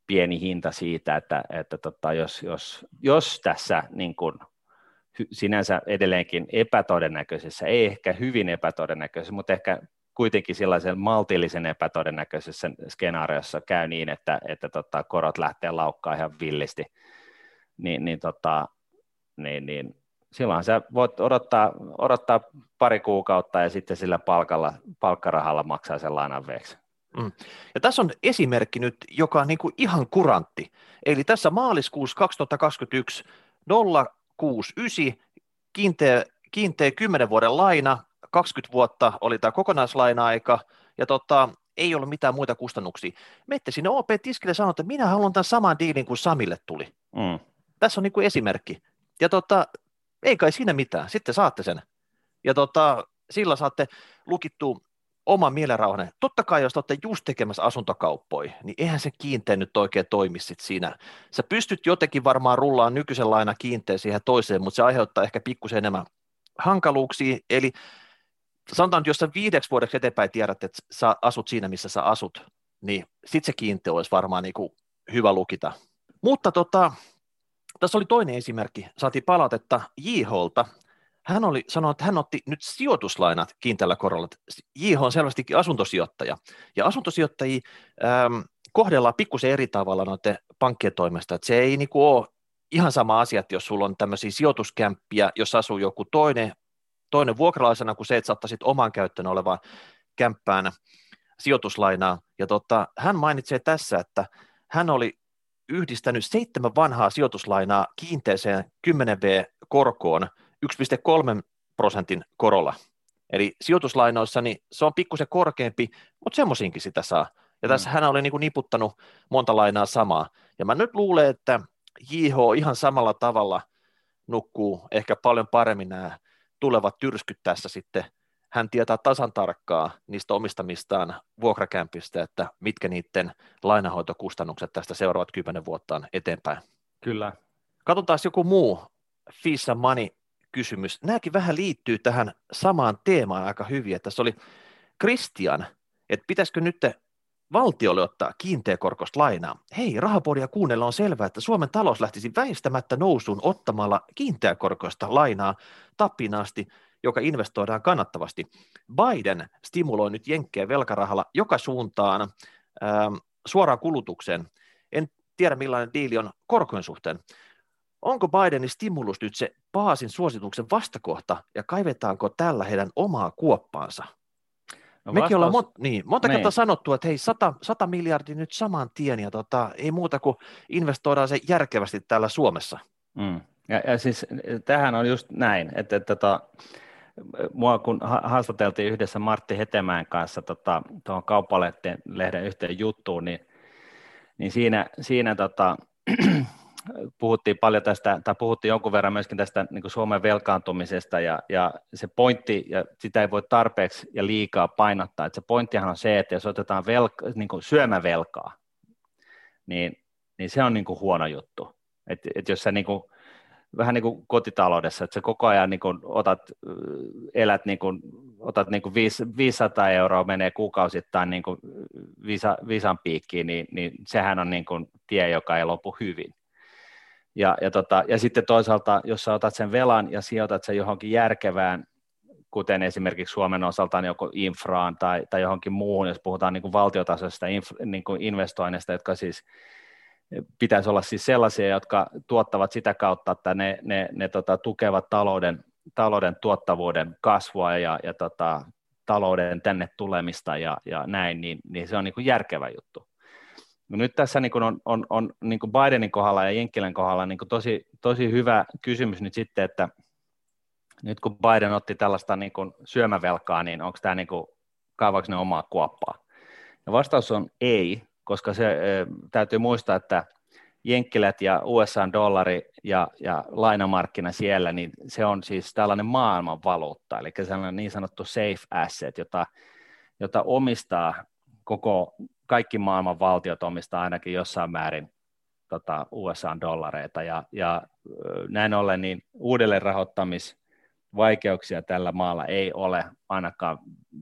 pieni hinta siitä, että, että tota, jos, jos, jos tässä niin kuin sinänsä edelleenkin epätodennäköisessä, ei ehkä hyvin epätodennäköisessä, mutta ehkä kuitenkin sellaisen maltillisen epätodennäköisessä skenaariossa käy niin, että, että tota, korot lähtee laukkaa ihan villisti, niin, niin, tota, niin, niin silloin sä voit odottaa, odottaa pari kuukautta ja sitten sillä palkalla, palkkarahalla maksaa sen lainan veeksi. Mm. Ja tässä on esimerkki nyt, joka on niin kuin ihan kurantti. Eli tässä maaliskuussa 2021 069 kiinteä, kiinteä 10 vuoden laina, 20 vuotta oli tämä kokonaislaina-aika, ja tota, ei ollut mitään muita kustannuksia. Mette sinne OP-tiskille ja sanoi, että minä haluan tämän saman diilin kuin Samille tuli. Mm. Tässä on niin kuin esimerkki. Ja tota, ei kai siinä mitään, sitten saatte sen. Ja tota, sillä saatte lukittua oman mielenrauhan. Totta kai, jos olette just tekemässä asuntokauppoja, niin eihän se kiinteä nyt oikein toimi sit siinä. Sä pystyt jotenkin varmaan rullaan nykyisen laina kiinteä siihen toiseen, mutta se aiheuttaa ehkä pikkusen enemmän hankaluuksia. Eli sanotaan, että jos sä viideksi vuodeksi eteenpäin tiedät, että sä asut siinä, missä sä asut, niin sitten se kiinteä olisi varmaan niin kuin hyvä lukita. Mutta tota, tässä oli toinen esimerkki. Saatiin palautetta JHolta. Hän oli sanonut, että hän otti nyt sijoituslainat kiinteällä korolla. JH on selvästikin asuntosijoittaja. Ja asuntosijoittajia ähm, kohdellaan pikkusen eri tavalla noiden pankkien toimesta. Että se ei niin kuin ole ihan sama asia, että jos sulla on tämmöisiä sijoituskämppiä, jos asuu joku toinen toinen vuokralaisena kuin se, että saattaisit oman käyttöön olevaan kämppään sijoituslainaa. Ja tota, hän mainitsee tässä, että hän oli yhdistänyt seitsemän vanhaa sijoituslainaa kiinteeseen 10V-korkoon 1,3 prosentin korolla. Eli sijoituslainoissa niin se on pikkusen korkeampi, mutta semmoisinkin sitä saa. Ja tässä mm. hän oli niin kuin niputtanut monta lainaa samaa. Ja mä nyt luulen, että JH ihan samalla tavalla nukkuu ehkä paljon paremmin nämä tulevat tyrskyt tässä sitten, hän tietää tasan tarkkaa niistä omistamistaan vuokrakämpistä, että mitkä niiden lainahoitokustannukset tästä seuraavat kymmenen vuottaan eteenpäin. Kyllä. Katsotaan joku muu Fissa Money kysymys. Nämäkin vähän liittyy tähän samaan teemaan aika hyvin, että tässä oli Christian, että pitäisikö nyt valtiolle ottaa kiinteäkorkoista lainaa. Hei, rahapodia kuunnella on selvää, että Suomen talous lähtisi väistämättä nousuun ottamalla kiinteäkorkoista lainaa tappinaasti, joka investoidaan kannattavasti. Biden stimuloi nyt jenkkejä velkarahalla joka suuntaan ähm, suoraan kulutukseen. En tiedä millainen diili on korkojen suhteen. Onko Bidenin stimulus nyt se Paasin suosituksen vastakohta ja kaivetaanko tällä heidän omaa kuoppaansa? No Mekin vastaus... ollaan mon, niin, monta niin. kertaa sanottu, että hei, 100, 100 miljardia nyt saman tien, ja tota, ei muuta kuin investoidaan se järkevästi täällä Suomessa. Mm. Ja, ja siis tähän on just näin, että, että tota, mua kun haastateltiin yhdessä Martti Hetemään kanssa tota, tuohon kauppalehden lehden yhteen juttuun, niin, niin siinä, siinä tota, puhuttiin paljon tästä, tai puhuttiin jonkun verran myöskin tästä niin Suomen velkaantumisesta, ja, ja se pointti, ja sitä ei voi tarpeeksi ja liikaa painottaa, että se pointtihan on se, että jos otetaan velka, niin syömävelkaa, niin, niin se on niin huono juttu. Et, et jos sä niin kuin, vähän niin kuin kotitaloudessa, että sä koko ajan niin kuin otat, elät niin kuin, otat niin kuin 500 euroa menee kuukausittain niin kuin visa, visan piikkiin, niin, niin sehän on niin kuin tie, joka ei lopu hyvin. Ja, ja, tota, ja sitten toisaalta, jos sä otat sen velan ja sijoitat sen johonkin järkevään kuten esimerkiksi Suomen osalta niin joko infraan tai, tai johonkin muuhun, jos puhutaan niin kuin valtiotasoisesta inf, niin investoinneista, jotka siis pitäisi olla siis sellaisia, jotka tuottavat sitä kautta, että ne, ne, ne tota, tukevat talouden, talouden tuottavuuden kasvua ja, ja tota, talouden tänne tulemista ja, ja näin, niin, niin se on niin kuin järkevä juttu. No nyt tässä niin on, on, on niin Bidenin kohdalla ja Jenkkilän kohdalla niin tosi, tosi hyvä kysymys nyt sitten, että nyt kun Biden otti tällaista niin kuin syömävelkaa, niin onko tämä niin kuin, kaavaksi ne omaa kuoppaa? Ja vastaus on ei, koska se e, täytyy muistaa, että Jenkkilät ja USA-dollari ja, ja lainamarkkina siellä, niin se on siis tällainen maailmanvaluutta, eli sellainen niin sanottu safe asset, jota, jota omistaa koko, kaikki maailman valtiot omistaa ainakin jossain määrin tota, USA-dollareita, ja, ja näin ollen niin uudelleen rahoittamisvaikeuksia tällä maalla ei ole ainakaan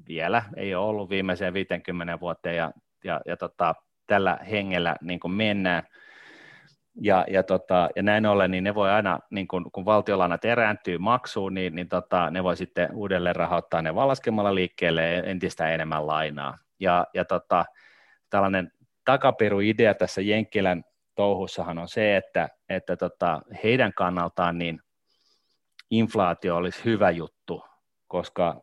vielä, ei ole ollut viimeiseen 50 vuoteen, ja, ja, ja tota, tällä hengellä niin kuin mennään, ja, ja, tota, ja näin ollen, niin ne voi aina, niin kun, kun valtiolainat erääntyy maksuun, niin, niin tota, ne voi sitten uudelleen rahoittaa ne valaskemalla liikkeelle entistä enemmän lainaa. Ja, ja tota, tällainen takaperuidea tässä Jenkkilän touhussahan on se, että, että tota, heidän kannaltaan niin inflaatio olisi hyvä juttu, koska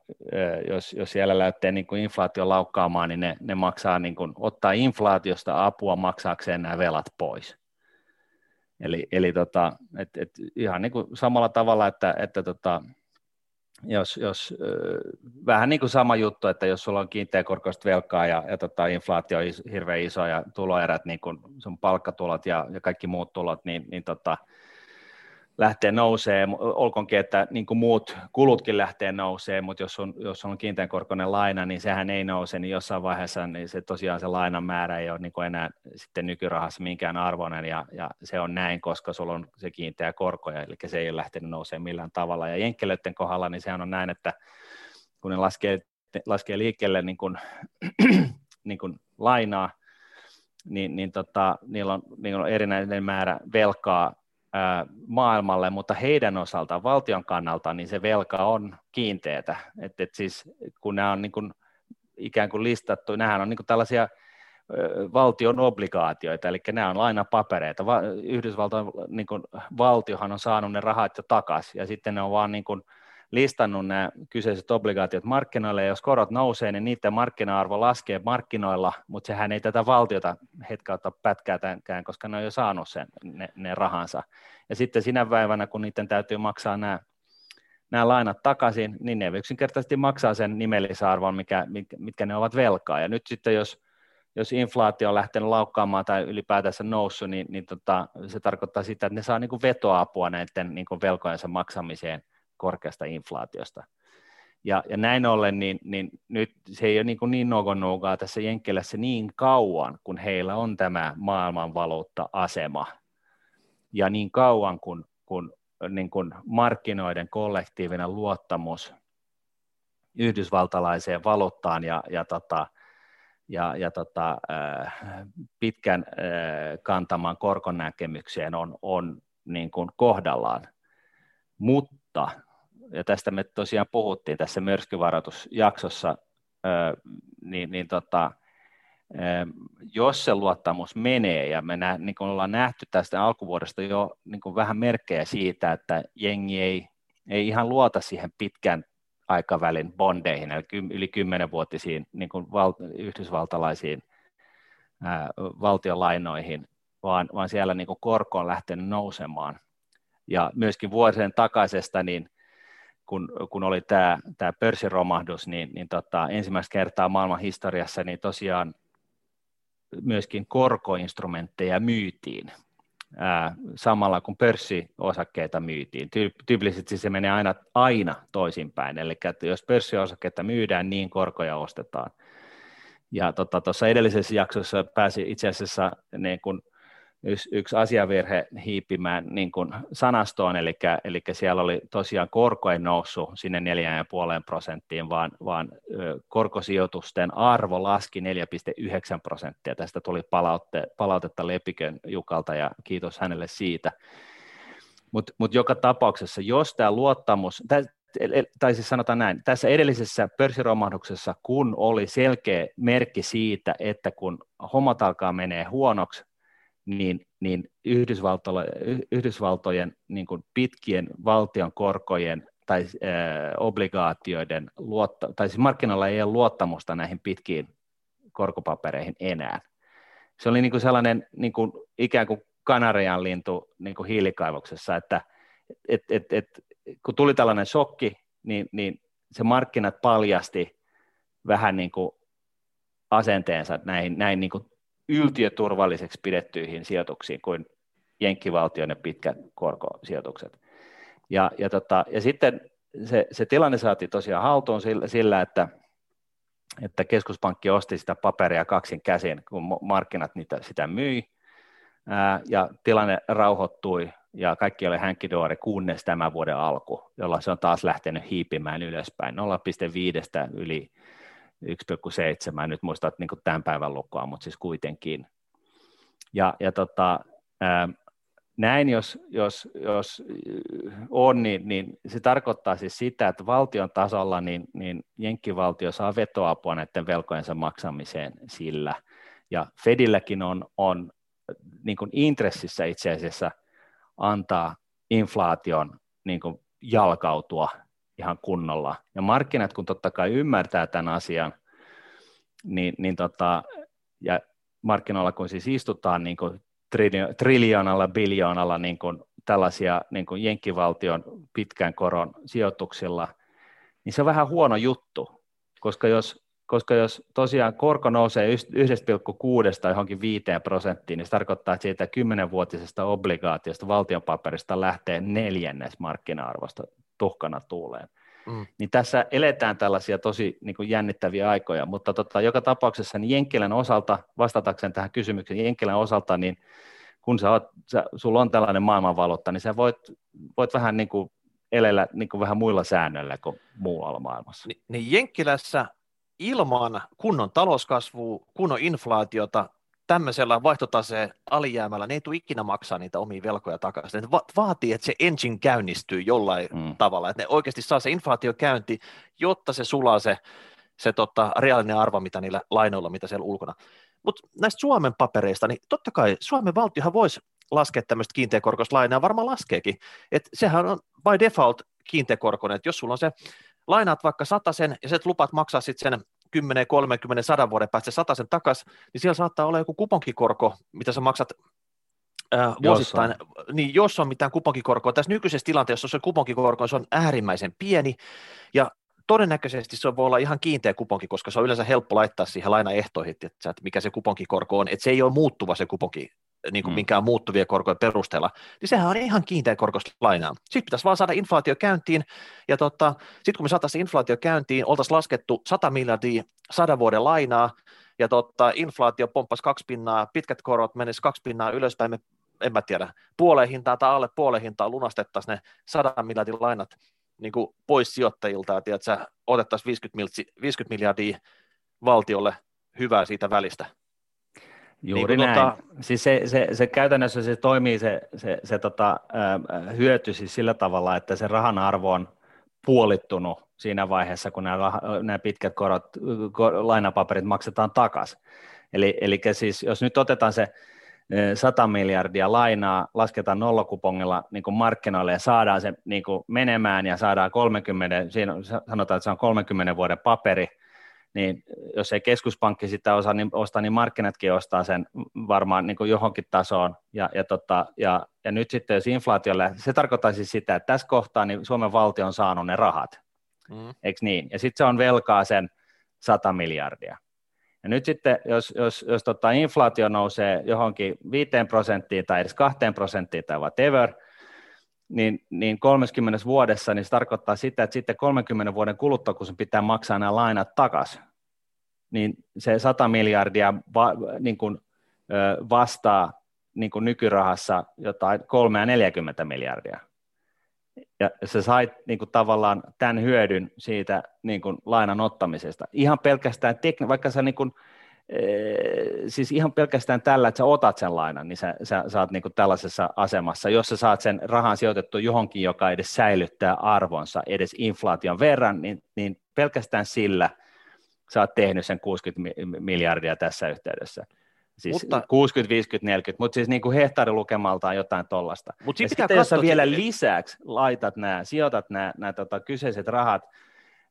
jos, jos siellä lähtee niin kuin inflaatio laukkaamaan, niin ne, ne maksaa niin kuin, ottaa inflaatiosta apua maksaakseen nämä velat pois. Eli, eli tota, et, et ihan niin kuin samalla tavalla, että, että tota, jos, jos vähän niin kuin sama juttu, että jos sulla on kiinteäkorkoista velkaa ja, ja tota, inflaatio on hirveän iso ja tuloerät, niin kuin sun palkkatulot ja, ja kaikki muut tulot, niin, niin tota, lähtee nousee, olkoonkin, että niin kuin muut kulutkin lähtee nousee, mutta jos on, jos on kiinteän korkoinen laina, niin sehän ei nouse, niin jossain vaiheessa niin se tosiaan se lainan määrä ei ole niin kuin enää sitten nykyrahassa minkään arvoinen, ja, ja se on näin, koska sulla on se kiinteä korko, eli se ei ole lähtenyt nousemaan millään tavalla. Ja jenkkelöiden kohdalla, niin sehän on näin, että kun ne laskee, laskee liikkeelle niin kuin, niin kuin lainaa, niin, niin tota, niillä, on, niillä on erinäinen määrä velkaa maailmalle, mutta heidän osaltaan, valtion kannalta, niin se velka on kiinteätä. Et, et siis, kun nämä on niin kuin, ikään kuin listattu, nämä on niin kuin tällaisia valtion obligaatioita, eli nämä on lainapapereita. Yhdysvaltain niin valtiohan on saanut ne rahat jo takaisin, ja sitten ne on vaan niin kuin, listannut nämä kyseiset obligaatiot markkinoille, ja jos korot nousee, niin niiden markkina-arvo laskee markkinoilla, mutta sehän ei tätä valtiota hetkautta pätkäätäkään, koska ne on jo saanut sen, ne, ne rahansa. Ja sitten sinä päivänä, kun niiden täytyy maksaa nämä, nämä lainat takaisin, niin ne yksinkertaisesti maksaa sen nimellisarvon, mikä, mitkä ne ovat velkaa. Ja nyt sitten jos, jos inflaatio on lähtenyt laukkaamaan tai ylipäätänsä noussut, niin, niin tota, se tarkoittaa sitä, että ne saa niin kuin vetoapua näiden niin kuin velkojensa maksamiseen korkeasta inflaatiosta. Ja, ja näin ollen, niin, niin nyt se ei ole niin, niin nogonougaa tässä Jenkkilässä niin kauan, kun heillä on tämä maailmanvaluutta-asema. Ja niin kauan, kun, kun niin kuin markkinoiden kollektiivinen luottamus yhdysvaltalaiseen valuuttaan ja, ja, tota, ja, ja tota, äh, pitkän äh, kantamaan korkonäkemykseen on, on niin kuin kohdallaan. Mutta ja tästä me tosiaan puhuttiin tässä myrskyvaroitusjaksossa, niin, niin tota, jos se luottamus menee, ja me nä, niin kuin ollaan nähty tästä alkuvuodesta jo niin kuin vähän merkkejä siitä, että jengi ei, ei ihan luota siihen pitkän aikavälin bondeihin, eli yli kymmenenvuotisiin niin kuin val, yhdysvaltalaisiin ää, valtionlainoihin, vaan, vaan siellä niin kuin korko on lähtenyt nousemaan. Ja myöskin vuosien takaisesta, niin kun, kun oli tämä, tämä pörssiromahdus, niin, niin tota, ensimmäistä kertaa maailman historiassa niin tosiaan myöskin korkoinstrumentteja myytiin ää, samalla kun pörssiosakkeita myytiin. Tyypillisesti se menee aina, aina toisinpäin, eli että jos pörssiosakkeita myydään, niin korkoja ostetaan. Ja tuossa tota, edellisessä jaksossa pääsi itse asiassa niin kun yksi, yksi asiavirhe hiipimään niin kuin sanastoon, eli, eli siellä oli tosiaan korko ei noussut sinne 4,5 prosenttiin, vaan, vaan korkosijoitusten arvo laski 4,9 prosenttia. Tästä tuli palautte, palautetta Lepikön Jukalta ja kiitos hänelle siitä. Mutta mut joka tapauksessa, jos tämä luottamus, tai siis sanotaan näin, tässä edellisessä pörssiromahduksessa, kun oli selkeä merkki siitä, että kun hommat alkaa menee huonoksi, niin, niin Yhdysvaltojen, niin kuin pitkien valtion korkojen tai äh, obligaatioiden, luotta, tai siis markkinoilla ei ole luottamusta näihin pitkiin korkopapereihin enää. Se oli niin kuin sellainen niin kuin ikään kuin kanarian lintu niin kuin hiilikaivoksessa, että et, et, et, kun tuli tällainen shokki, niin, niin se markkinat paljasti vähän niin kuin asenteensa näihin, näin niin kuin yltiöturvalliseksi pidettyihin sijoituksiin kuin jenkkivaltioiden pitkät korkosijoitukset. Ja, ja, tota, ja sitten se, se tilanne saatiin tosiaan haltuun sillä, sillä että, että keskuspankki osti sitä paperia kaksin käsin, kun markkinat niitä, sitä myi, ää, ja tilanne rauhoittui, ja kaikki oli hänkidoori kunnes tämän vuoden alku, jolla se on taas lähtenyt hiipimään ylöspäin 0,5 yli 1,7, nyt muistat niin tämän päivän lukua, mutta siis kuitenkin. Ja, ja tota, näin jos, jos, jos on, niin, niin se tarkoittaa siis sitä, että valtion tasolla niin, niin jenkkivaltio saa vetoapua näiden velkojensa maksamiseen sillä. Ja Fedilläkin on, on niin kuin intressissä itse asiassa antaa inflaation niin kuin jalkautua ihan kunnolla. Ja markkinat, kun totta kai ymmärtää tämän asian, niin, niin tota, ja markkinoilla kun siis istutaan niin kuin triljoonalla, biljoonalla niin kuin tällaisia niin kuin jenkkivaltion pitkän koron sijoituksilla, niin se on vähän huono juttu, koska jos, koska jos tosiaan korko nousee 1,6 johonkin 5 prosenttiin, niin se tarkoittaa, että siitä 10-vuotisesta obligaatiosta valtionpaperista lähtee neljännes markkina-arvosta tuhkana tuuleen. Mm. Niin tässä eletään tällaisia tosi niin kuin jännittäviä aikoja, mutta tota, joka tapauksessa niin Jenkkilän osalta, vastatakseen tähän kysymykseen, Jenkkilän osalta, niin kun sä oot, sä, sulla on tällainen maailmanvaluutta, niin sä voit, voit vähän niin kuin elellä niin kuin vähän muilla säännöillä kuin muualla maailmassa. Ni, niin Jenkkilässä ilman kunnon talouskasvua, kunnon inflaatiota, tämmöisellä vaihtotaseen alijäämällä, ne ei tule ikinä maksaa niitä omia velkoja takaisin. Ne va- vaatii, että se engine käynnistyy jollain mm. tavalla, että ne oikeasti saa se inflaatio käynti, jotta se sulaa se, se tota, reaalinen arvo, mitä niillä lainoilla, mitä siellä ulkona. Mutta näistä Suomen papereista, niin totta kai Suomen valtiohan voisi laskea tämmöistä kiinteäkorkoista lainaa, varmaan laskeekin. Et sehän on by default kiinteäkorkoinen, että jos sulla on se, lainaat vaikka sen ja sä lupaat maksaa sitten sen 10, 30, 100 vuoden päästä sen takas, niin siellä saattaa olla joku kuponkikorko, mitä sä maksat äh, vuosittain, jos on. niin jos on mitään kuponkikorkoa, tässä nykyisessä tilanteessa, jos on kuponkikorko, se on äärimmäisen pieni, ja todennäköisesti se voi olla ihan kiinteä kuponki, koska se on yleensä helppo laittaa siihen lainaehtoihin, että mikä se kuponkikorko on, että se ei ole muuttuva se kuponki, niin kuin mm. minkään muuttuvia korkoja perusteella, niin sehän on ihan kiinteä korkoista lainaa. Sitten pitäisi vaan saada inflaatio käyntiin, ja tota, sitten kun me saataisiin inflaatio käyntiin, oltaisiin laskettu 100 miljardia sadan vuoden lainaa, ja tota, inflaatio pomppasi kaksi pinnaa, pitkät korot menisivät kaksi pinnaa ylöspäin, me en mä tiedä, puoleen hintaa tai alle puoleen hintaa lunastettaisiin ne 100 miljardin lainat niin kuin pois sijoittajilta, että sä otettaisiin 50, 50 miljardia valtiolle hyvää siitä välistä. Juuri niin näin. Tota... Siis se, se, se, käytännössä se toimii se, se, se tota, hyöty siis sillä tavalla, että se rahan arvo on puolittunut siinä vaiheessa, kun nämä, nämä pitkät korot, kor, lainapaperit maksetaan takaisin. Eli, eli siis jos nyt otetaan se 100 miljardia lainaa, lasketaan nollakupongilla niin kuin markkinoille ja saadaan se niin kuin menemään ja saadaan 30, siinä sanotaan, että se on 30 vuoden paperi, niin jos ei keskuspankki sitä osaa niin ostaa, niin markkinatkin ostaa sen varmaan niin kuin johonkin tasoon. Ja, ja, tota, ja, ja nyt sitten, jos inflaatio lähtee, se tarkoittaa siis sitä, että tässä kohtaa niin Suomen valtio on saanut ne rahat, mm. eikö niin? Ja sitten se on velkaa sen 100 miljardia. Ja nyt sitten, jos, jos, jos tota inflaatio nousee johonkin 5 prosenttiin tai edes 2 prosenttiin tai whatever, niin, niin 30 vuodessa niin se tarkoittaa sitä, että sitten 30 vuoden kuluttua, kun se pitää maksaa nämä lainat takaisin, niin se 100 miljardia va, niin kuin, vastaa niin kuin nykyrahassa jotain 3 40 miljardia. Ja sä sait niin kuin, tavallaan tämän hyödyn siitä niin kuin, lainan ottamisesta. Ihan pelkästään, tekni- vaikka sä niin kuin, siis ihan pelkästään tällä, että sä otat sen lainan, niin sä, sä, sä oot niin kuin tällaisessa asemassa, jos sä saat sen rahan sijoitettu johonkin, joka edes säilyttää arvonsa edes inflaation verran, niin, niin pelkästään sillä sä oot tehnyt sen 60 miljardia tässä yhteydessä. Siis mutta, 60, 50, 40, mutta siis niin kuin hehtaarilukemaltaan jotain tollasta. Mutta sitten jos sä vielä lisäksi laitat nämä, sijoitat nämä, nämä tota, kyseiset rahat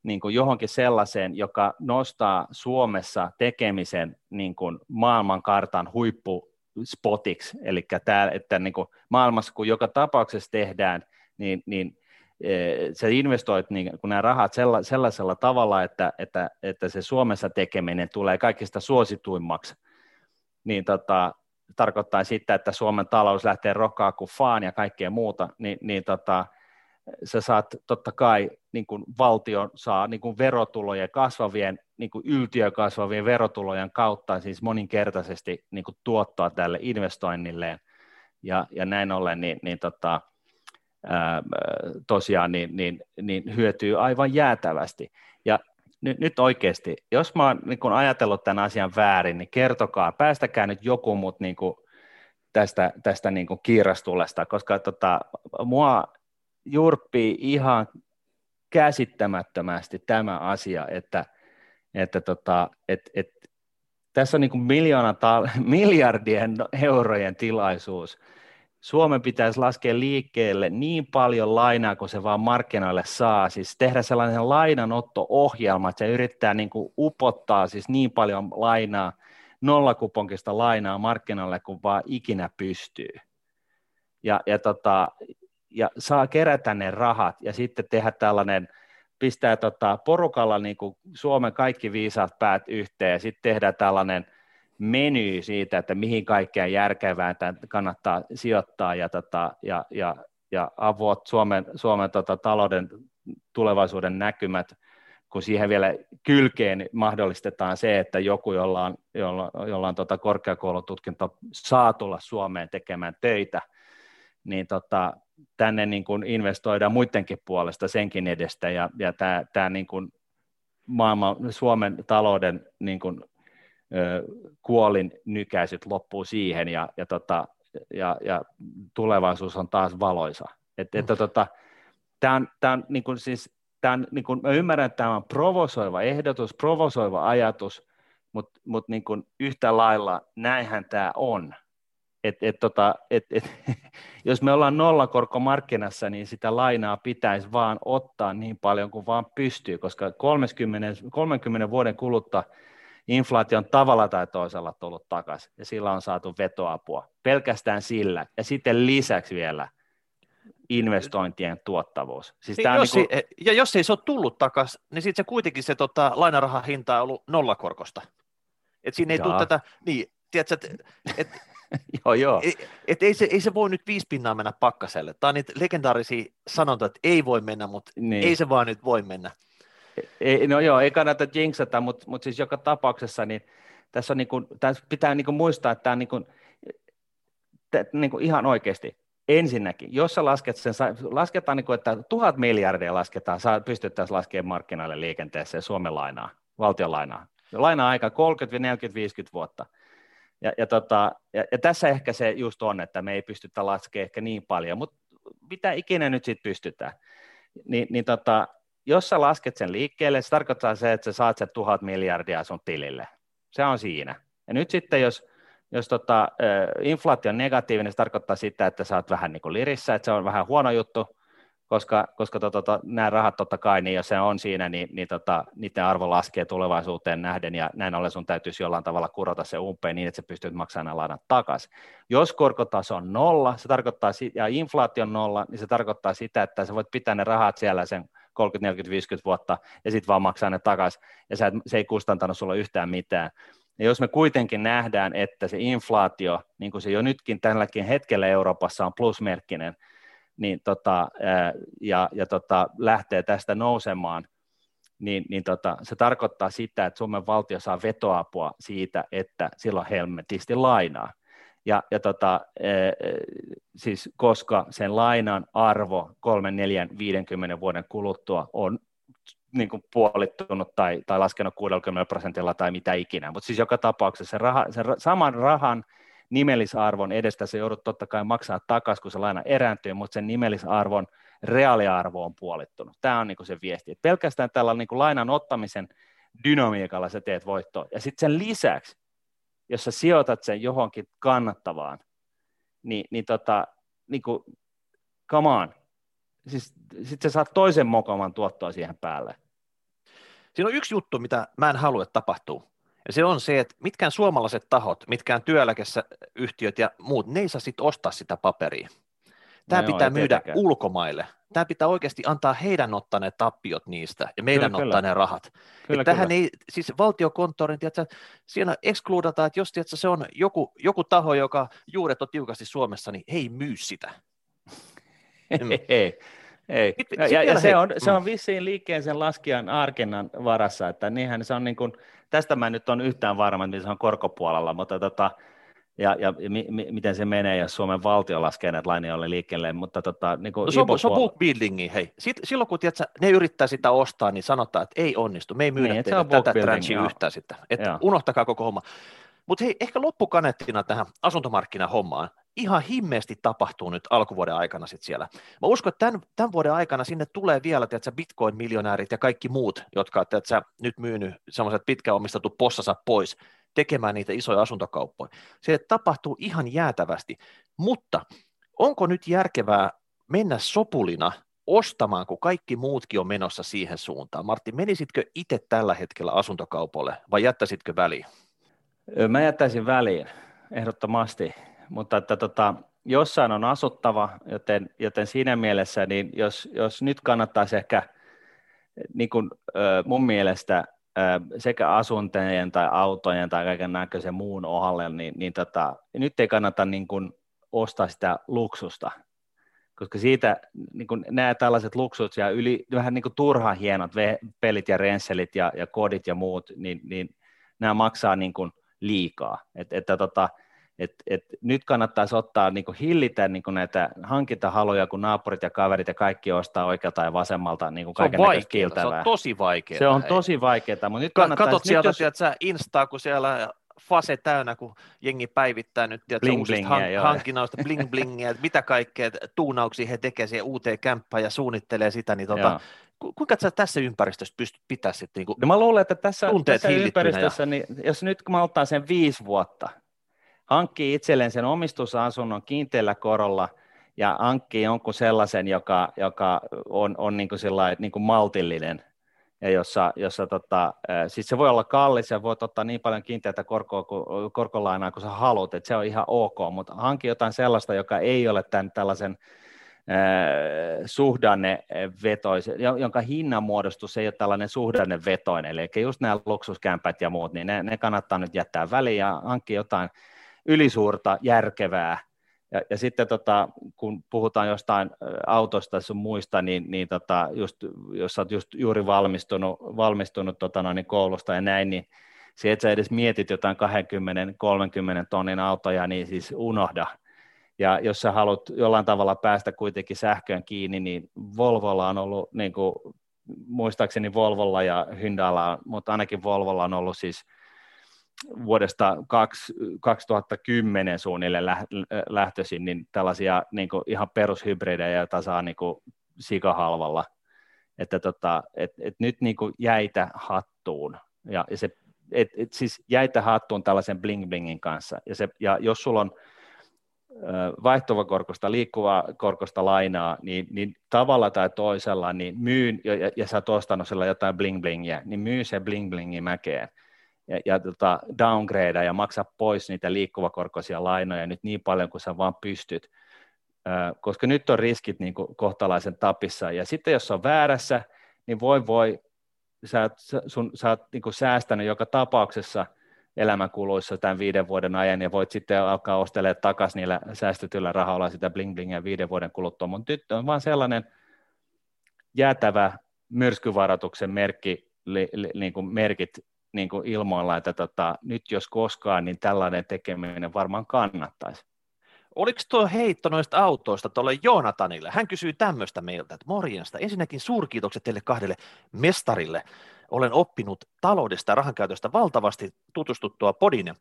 niin kuin johonkin sellaiseen, joka nostaa Suomessa tekemisen niin kuin maailmankartan huippuspotiksi, eli tämä, että niin kuin maailmassa kun joka tapauksessa tehdään, niin, niin e, sä investoit niin kun nämä rahat sellaisella tavalla, että, että, että se Suomessa tekeminen tulee kaikista suosituimmaksi, niin tota, tarkoittaa sitä, että Suomen talous lähtee rokkaa kuin faan ja kaikkea muuta, niin, niin tota, sä saat totta kai, niin kuin valtio saa niin kuin verotulojen kasvavien, niin kuin yltiö kasvavien verotulojen kautta siis moninkertaisesti niin kuin tuottoa tälle investoinnilleen, ja, ja näin ollen niin, niin tota, ää, tosiaan niin, niin, niin hyötyy aivan jäätävästi. Ja nyt, nyt oikeasti, jos mä oon niin kun ajatellut tämän asian väärin, niin kertokaa, päästäkää nyt joku mut niin tästä, tästä niin kuin kiirastulesta, koska tota, mua jurppii ihan käsittämättömästi tämä asia, että, että tota, et, et, tässä on niin kuin miljoona ta- miljardien eurojen tilaisuus. Suomen pitäisi laskea liikkeelle niin paljon lainaa kuin se vaan markkinoille saa, siis tehdä sellainen lainanotto-ohjelma, että se yrittää niin kuin upottaa siis niin paljon lainaa, nollakuponkista lainaa markkinoille kuin vaan ikinä pystyy. Ja, ja, tota, ja saa kerätä ne rahat ja sitten tehdä tällainen, pistää tota porukalla niin kuin Suomen kaikki viisaat päät yhteen ja sitten tehdä tällainen meny siitä, että mihin kaikkeen järkevään kannattaa sijoittaa ja, tota, ja, ja, ja avot Suomen, Suomen tota, talouden tulevaisuuden näkymät, kun siihen vielä kylkeen mahdollistetaan se, että joku, jolla on, jolla, jolla on tota korkeakoulututkinto, saa tulla Suomeen tekemään töitä, niin tota, tänne niin kuin investoidaan muidenkin puolesta senkin edestä, ja, ja tämä, tämä niin kuin maailman, Suomen talouden niin kuin, ö, kuolin nykäisyt loppuu siihen, ja, ja, tota, ja, ja tulevaisuus on taas valoisa. Et, mm. että, tota, tämä on, tämä on niin kuin, siis, tämä on, niin kuin, mä ymmärrän, että tämä on provosoiva ehdotus, provosoiva ajatus, mutta mut niin kuin yhtä lailla näinhän tämä on et, et, tota, et, et, jos me ollaan nollakorko markkinassa, niin sitä lainaa pitäisi vaan ottaa niin paljon kuin vaan pystyy, koska 30, 30 vuoden kulutta inflaatio on tavalla tai toisella tullut takaisin, ja sillä on saatu vetoapua, pelkästään sillä, ja sitten lisäksi vielä investointien tuottavuus. Siis niin jos niin kuin... ei, ja jos ei se ole tullut takaisin, niin sitten se kuitenkin se tota, lainarahan hinta on ollut nollakorkosta. Et siinä ei tule tätä, niin, tiedätkö, että et, joo, joo. Et, et ei, se, ei se voi nyt viisi pinnaa mennä pakkaselle. Tämä on niitä legendaarisia sanontoja, että ei voi mennä, mutta niin. ei se vaan nyt voi mennä. Ei, no joo, ei kannata jinxata, mutta, mutta siis joka tapauksessa niin tässä, on niin kuin, tässä pitää niin kuin muistaa, että tämä on niin kuin, niin kuin ihan oikeasti, ensinnäkin, jos sä lasket sen, lasketaan, niin kuin, että tuhat miljardia lasketaan, saa, pystyttäisiin laskemaan markkinoille liikenteeseen Suomen lainaa, valtion lainaa. Laina-aika 30, 40, 50 vuotta – ja, ja, tota, ja, ja tässä ehkä se just on, että me ei pystytä laskemaan ehkä niin paljon, mutta mitä ikinä nyt sitten pystytään. Ni, niin tota, jos sä lasket sen liikkeelle, se tarkoittaa se, että sä saat sen tuhat miljardia sun tilille. Se on siinä. Ja nyt sitten, jos, jos tota, inflaatio on negatiivinen, se tarkoittaa sitä, että sä oot vähän niin kuin lirissä, että se on vähän huono juttu, koska, koska to, to, to, nämä rahat totta kai, niin jos se on siinä, niin, niin tota, niiden arvo laskee tulevaisuuteen nähden, ja näin ollen sun täytyisi jollain tavalla kurota se umpeen niin, että se pystyt maksamaan nämä lainat takaisin. Jos korkotaso on nolla, se tarkoittaa, ja inflaatio on nolla, niin se tarkoittaa sitä, että sä voit pitää ne rahat siellä sen 30, 40, 50 vuotta, ja sitten vaan maksaa ne takaisin, ja sä et, se ei kustantanut sulle yhtään mitään. Ja jos me kuitenkin nähdään, että se inflaatio, niin kuin se jo nytkin tälläkin hetkellä Euroopassa on plusmerkkinen, niin tota, ja, ja tota, lähtee tästä nousemaan, niin, niin tota, se tarkoittaa sitä, että Suomen valtio saa vetoapua siitä, että silloin helmetisti lainaa. Ja, ja tota, siis koska sen lainan arvo 3, 4, 50 vuoden kuluttua on niin kuin puolittunut tai, tai laskenut 60 prosentilla tai mitä ikinä, mutta siis joka tapauksessa se, raha, se saman rahan nimellisarvon edestä se joudut totta kai maksaa takaisin, kun se laina erääntyy, mutta sen nimellisarvon reaaliarvo on puolittunut. Tämä on niin se viesti. Että pelkästään tällä niin lainan ottamisen dynamiikalla sä teet voittoa. Ja sitten sen lisäksi, jos sä sijoitat sen johonkin kannattavaan, niin, niin, tota, niin kuin, come on. Siis, sitten sä saat toisen mokoman tuottoa siihen päälle. Siinä on yksi juttu, mitä mä en halua, että tapahtuu. Ja se on se, että mitkään suomalaiset tahot, mitkään työeläkeyhtiöt ja muut, ne ei saa sitten ostaa sitä paperia. Tämä no pitää joo, myydä tietenkään. ulkomaille. Tämä pitää oikeasti antaa heidän ottaa ne tappiot niistä ja meidän kyllä, ottaa kyllä. ne rahat. Kyllä, tähän kyllä. ei, siis valtiokonttorin, tiedätkö, siinä ekskluudataan, että jos tiedätkö, se on joku, joku taho, joka juuret on tiukasti Suomessa, niin he ei myy sitä. ei, ei. Sit, ja, ja, se, on, se on mm. vissiin liikkeen sen laskijan arkennan varassa, että niinhän se on niin kuin, tästä mä nyt on yhtään varma, että se on korkopuolella, mutta tota, ja, ja mi, mi, miten se menee, jos Suomen valtio laskee näitä lainoja liikkeelle. Mutta tota, niin kuin no, se, on, se on book buildingi, hei. Sit, silloin kun tiedätkö, ne yrittää sitä ostaa, niin sanotaan, että ei onnistu, me ei myydä niin, teille tätä tranchia yhtään sitä. Että unohtakaa koko homma. Mutta hei, ehkä loppukanettina tähän asuntomarkkinahommaan. Ihan himmeesti tapahtuu nyt alkuvuoden aikana sit siellä. Mä uskon, että tämän, tämän vuoden aikana sinne tulee vielä tiedätkö, bitcoin-miljonäärit ja kaikki muut, jotka tiedätkö, nyt myynyt semmoiset pitkään omistettu possansa pois tekemään niitä isoja asuntokauppoja. Se tapahtuu ihan jäätävästi, mutta onko nyt järkevää mennä sopulina ostamaan, kun kaikki muutkin on menossa siihen suuntaan? Martti, menisitkö itse tällä hetkellä asuntokaupoille vai jättäisitkö väliin? Mä jättäisin väliin, ehdottomasti, mutta että tota, jossain on asuttava, joten, joten siinä mielessä, niin jos, jos nyt kannattaisi ehkä niin kuin, mun mielestä sekä asuntojen tai autojen tai kaiken näköisen muun ohalle, niin, niin tota, nyt ei kannata niin kuin ostaa sitä luksusta, koska siitä niin kuin nämä tällaiset luksut ja yli, vähän niin kuin turhan hienot pelit ja renselit ja, ja kodit ja muut, niin, niin nämä maksaa niin kuin liikaa. Et, että tota, et, et nyt kannattaisi ottaa niin kuin hillitä niin kuin näitä hankintahaluja, kun naapurit ja kaverit ja kaikki ostaa oikealta ja vasemmalta niin kuin se, on vaikeaa, se on tosi vaikeaa. Se on tosi vaikeaa, mutta nyt kannattaisi... Katot sieltä, jos... tiedät, Instaa, kun siellä fase täynnä, kun jengi päivittää nyt tiedät, bling, uusista han- hankinnoista, bling blingiä, että mitä kaikkea tuunauksia he tekevät siihen uuteen kämppään ja suunnittelee sitä, niin tota, ku, kuinka sä tässä ympäristössä pystyt pitämään sitten niin no mä luulen, että tässä, tässä ympäristössä, ja... niin, jos nyt kun mä ottaa sen viisi vuotta, hankkii itselleen sen omistusasunnon kiinteällä korolla ja hankkii jonkun sellaisen, joka, joka on, on niin kuin niin kuin maltillinen, ja jossa, jossa tota, siis se voi olla kallis ja voit ottaa niin paljon kiinteätä korkoa, korkolainaa kuin sä haluat, että se on ihan ok, mutta hanki jotain sellaista, joka ei ole tämän tällaisen suhdannevetoisen, jonka hinnanmuodostus ei ole tällainen suhdannevetoinen, eli just nämä luksuskämpät ja muut, niin ne, ne kannattaa nyt jättää väliin ja hankkia jotain ylisuurta, järkevää. Ja, ja sitten tota, kun puhutaan jostain autosta sun muista, niin, niin tota, just, jos olet just juuri valmistunut, valmistunut tota, noin, niin koulusta ja näin, niin se, että sä edes mietit jotain 20-30 tonnin autoja, niin siis unohda. Ja jos sä haluat jollain tavalla päästä kuitenkin sähköön kiinni, niin Volvolla on ollut, niin kuin, muistaakseni Volvolla ja Hyndalla, mutta ainakin Volvolla on ollut siis – vuodesta 2010 suunnilleen lähtöisin, niin tällaisia niin kuin ihan perushybridejä, joita saa niin kuin sikahalvalla. Että tota, et, et nyt niin kuin jäitä hattuun. Ja, ja se, et, et siis jäitä hattuun tällaisen bling blingin kanssa. Ja, se, ja jos sulla on vaihtuvakorkosta, liikkuvaa korkosta lainaa, niin, niin tavalla tai toisella, niin myyn, ja, ja sä oot ostanut sillä jotain bling blingiä, niin myy se bling blingi mäkeen ja, ja tota, downgradea ja maksa pois niitä liikkuvakorkoisia lainoja nyt niin paljon kuin sä vaan pystyt, koska nyt on riskit niin kuin kohtalaisen tapissa. Ja sitten jos on väärässä, niin voi voi, sä, sun, sä oot niin kuin säästänyt joka tapauksessa elämänkuluissa tämän viiden vuoden ajan ja voit sitten alkaa ostelemaan takaisin niillä säästetyillä rahoilla sitä bling blingia viiden vuoden kuluttua, mutta nyt on vaan sellainen jäätävä myrskyvaroituksen merkki, li, li, niin kuin merkit niin kuin ilmoilla, että tota, nyt jos koskaan, niin tällainen tekeminen varmaan kannattaisi. oliko tuo heitto noista autoista tuolle Joonatanille? Hän kysyi tämmöistä meiltä, että morjesta. Ensinnäkin suurkiitokset teille kahdelle mestarille. Olen oppinut taloudesta ja rahankäytöstä valtavasti tutustuttua podin.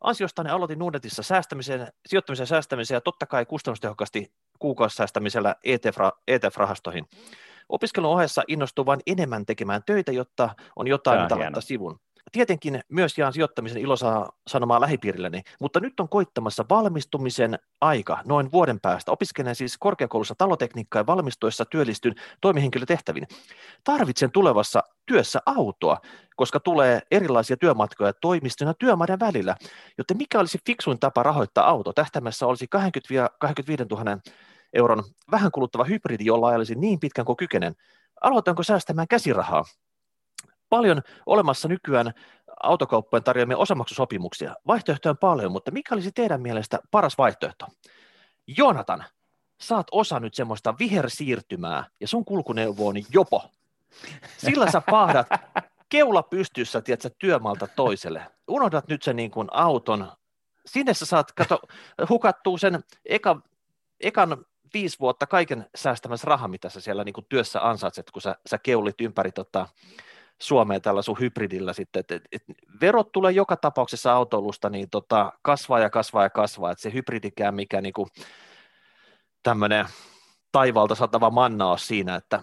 Ansiostani aloitin Nordetissa säästämisen, sijoittamisen säästämisen ja totta kai kustannustehokkaasti kuukausisäästämisellä ETF-rahastoihin. Opiskelun ohessa innostuu vain enemmän tekemään töitä, jotta on jotain, mitä laittaa sivun. Tietenkin myös jaan sijoittamisen ilosaa sanomaa lähipiirilleni, mutta nyt on koittamassa valmistumisen aika noin vuoden päästä. Opiskelen siis korkeakoulussa talotekniikkaa ja valmistuessa työllistyn toimihenkilötehtäviin. Tarvitsen tulevassa työssä autoa, koska tulee erilaisia työmatkoja toimiston ja työmaiden välillä. Joten mikä olisi fiksuin tapa rahoittaa auto? Tähtäimessä olisi 20 25 000 euron vähän kuluttava hybridi, jolla olisi niin pitkän kuin kykenen. Aloitanko säästämään käsirahaa? Paljon olemassa nykyään autokauppojen tarjoamia osamaksusopimuksia. Vaihtoehtoja on paljon, mutta mikä olisi teidän mielestä paras vaihtoehto? Jonatan, saat osa nyt semmoista vihersiirtymää ja sun kulkuneuvo on jopo. Sillä sä pahdat keula pystyssä, tiedätkö, työmaalta toiselle. Unohdat nyt sen niin kuin auton. Sinne sä saat, kato, hukattua sen eka, ekan viisi vuotta kaiken säästämässä raha, mitä sä siellä niin kuin työssä ansaitset, kun sä, sä keulit ympäri tota, Suomeen tällä sun hybridillä sitten, että et, et verot tulee joka tapauksessa autoilusta, niin tota, kasvaa ja kasvaa ja kasvaa, että se hybridikään mikä niinku tämmöinen taivaalta satava manna on siinä, että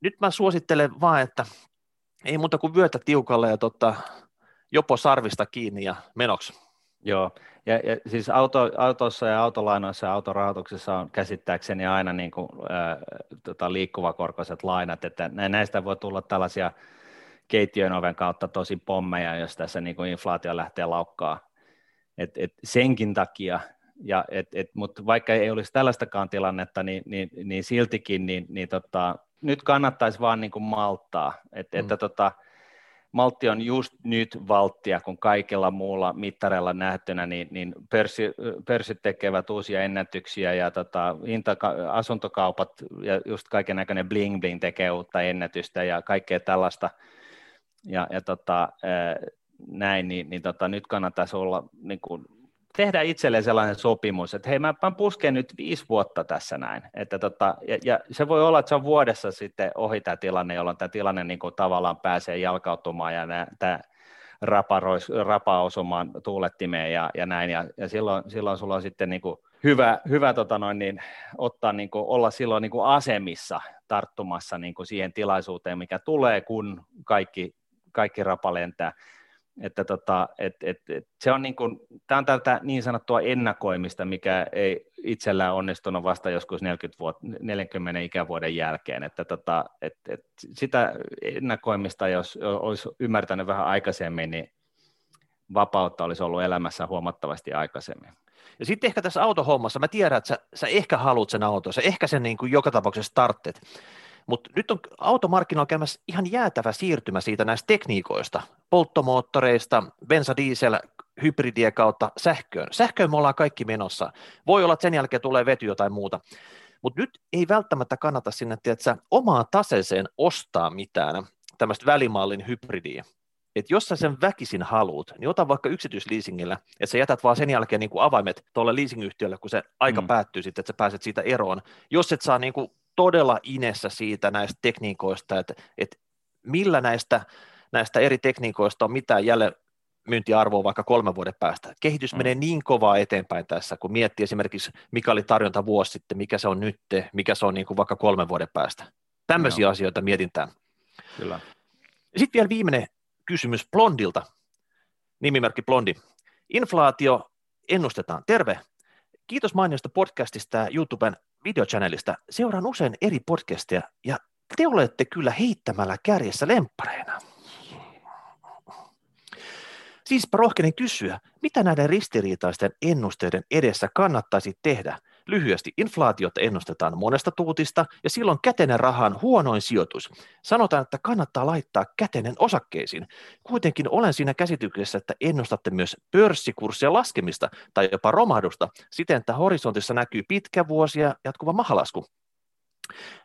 nyt mä suosittelen vaan, että ei muuta kuin vyötä tiukalle ja tota, jopo sarvista kiinni ja menoksi. Joo, ja, ja siis auto, autossa ja autolainoissa ja autorahoituksessa on käsittääkseni aina niin kuin, ää, tota, liikkuvakorkoiset lainat, että näistä voi tulla tällaisia keittiön oven kautta tosi pommeja, jos tässä niin kuin inflaatio lähtee laukkaa. Et, et senkin takia, ja et, et, mutta vaikka ei olisi tällaistakaan tilannetta, niin, niin, niin siltikin niin, niin tota, nyt kannattaisi vaan niin kuin malttaa, et, mm. että tota, maltti on just nyt valttia, kun kaikilla muulla mittareilla nähtynä, niin, niin pörssi, pörssit tekevät uusia ennätyksiä ja tota, hinta, asuntokaupat ja just kaiken näköinen bling bling tekee uutta ennätystä ja kaikkea tällaista – ja, ja tota, näin, niin, niin tota, nyt kannattaisi olla, niin kuin, tehdä itselleen sellainen sopimus, että hei, mä, mä pusken nyt viisi vuotta tässä näin. Että tota, ja, ja, se voi olla, että se on vuodessa sitten ohi tämä tilanne, jolloin tämä tilanne niin kuin tavallaan pääsee jalkautumaan ja tämä raparois, rapa osumaan tuulettimeen ja, ja näin, ja, ja silloin, silloin sulla on sitten niin kuin hyvä, hyvä tota noin, niin, ottaa, niin kuin, olla silloin niin kuin asemissa tarttumassa niin kuin siihen tilaisuuteen, mikä tulee, kun kaikki kaikki rapa lentää. Että tota, et, et, et, se on niin kuin, tämä on tätä niin sanottua ennakoimista, mikä ei itsellään onnistunut vasta joskus 40, vuot, 40 ikävuoden jälkeen. Että tota, et, et sitä ennakoimista, jos olisi ymmärtänyt vähän aikaisemmin, niin vapautta olisi ollut elämässä huomattavasti aikaisemmin. Ja sitten ehkä tässä autohommassa, mä tiedän, että sä, sä ehkä haluat sen auton, sä ehkä sen niin kuin joka tapauksessa startet, mutta nyt on automarkkinoilla käymässä ihan jäätävä siirtymä siitä näistä tekniikoista, polttomoottoreista, bensa, diesel, hybridien kautta sähköön. Sähköön me ollaan kaikki menossa. Voi olla, että sen jälkeen tulee vety jotain muuta. Mutta nyt ei välttämättä kannata sinne tiedätkö, omaa taseeseen ostaa mitään tämmöistä välimallin hybridiä. Et jos sä sen väkisin haluat, niin ota vaikka yksityisleasingillä, että sä jätät vaan sen jälkeen niin kuin avaimet tuolle leasingyhtiölle, kun se aika mm. päättyy sitten, että sä pääset siitä eroon. Jos et saa niin kuin todella inessä siitä näistä tekniikoista, että, että millä näistä, näistä eri tekniikoista on mitään jälleen myyntiarvoa vaikka kolmen vuoden päästä. Kehitys mm. menee niin kovaa eteenpäin tässä, kun miettii esimerkiksi, mikä oli tarjonta vuosi sitten, mikä se on nyt, mikä se on niin kuin vaikka kolmen vuoden päästä. Tämmöisiä no. asioita mietintään. Kyllä. Sitten vielä viimeinen kysymys Blondilta, nimimerkki Blondi. Inflaatio ennustetaan. Terve. Kiitos mainiosta podcastista ja YouTuben videochannelista seuraan usein eri podcasteja ja te olette kyllä heittämällä kärjessä lemppareina. Siispä rohkenen kysyä, mitä näiden ristiriitaisten ennusteiden edessä kannattaisi tehdä – Lyhyesti, inflaatiota ennustetaan monesta tuutista ja silloin kätenen rahan huonoin sijoitus. Sanotaan, että kannattaa laittaa kätenen osakkeisiin. Kuitenkin olen siinä käsityksessä, että ennustatte myös pörssikurssien laskemista tai jopa romahdusta siten, että horisontissa näkyy pitkä vuosia jatkuva mahalasku.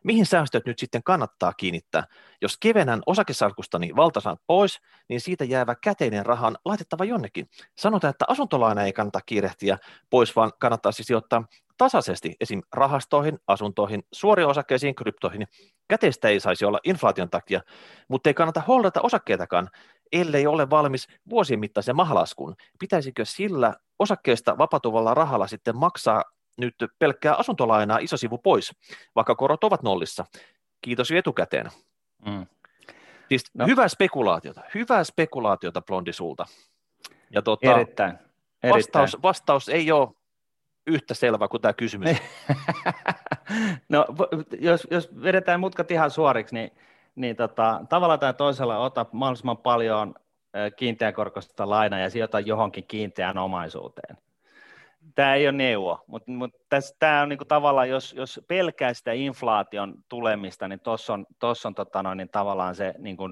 Mihin säästöt nyt sitten kannattaa kiinnittää? Jos kevennän osakesalkustani valtasan pois, niin siitä jäävä käteinen raha on laitettava jonnekin. Sanotaan, että asuntolaina ei kannata kiirehtiä pois, vaan kannattaa siis sijoittaa tasaisesti esim. rahastoihin, asuntoihin, suoriin osakkeisiin, kryptoihin. Käteistä ei saisi olla inflaation takia, mutta ei kannata holdata osakkeitakaan, ellei ole valmis vuosien mittaisen mahalaskun. Pitäisikö sillä osakkeesta vapautuvalla rahalla sitten maksaa nyt pelkkää asuntolainaa iso sivu pois, vaikka korot ovat nollissa. Kiitos jo etukäteen. Mm. Siis no. hyvää spekulaatiota, hyvää spekulaatiota Blondi sulta. Ja tuota, erittäin, erittäin. Vastaus, vastaus ei ole yhtä selvä kuin tämä kysymys. no, jos, jos vedetään mutkat ihan suoriksi, niin, niin tota, tavalla tai toisella ota mahdollisimman paljon kiinteäkorkoista lainaa ja sijoita johonkin kiinteään omaisuuteen tämä ei ole neuvo, mutta mut tämä on niinku tavallaan, jos, jos pelkää sitä inflaation tulemista, niin tuossa on, tossa on tota noin, niin tavallaan se niinku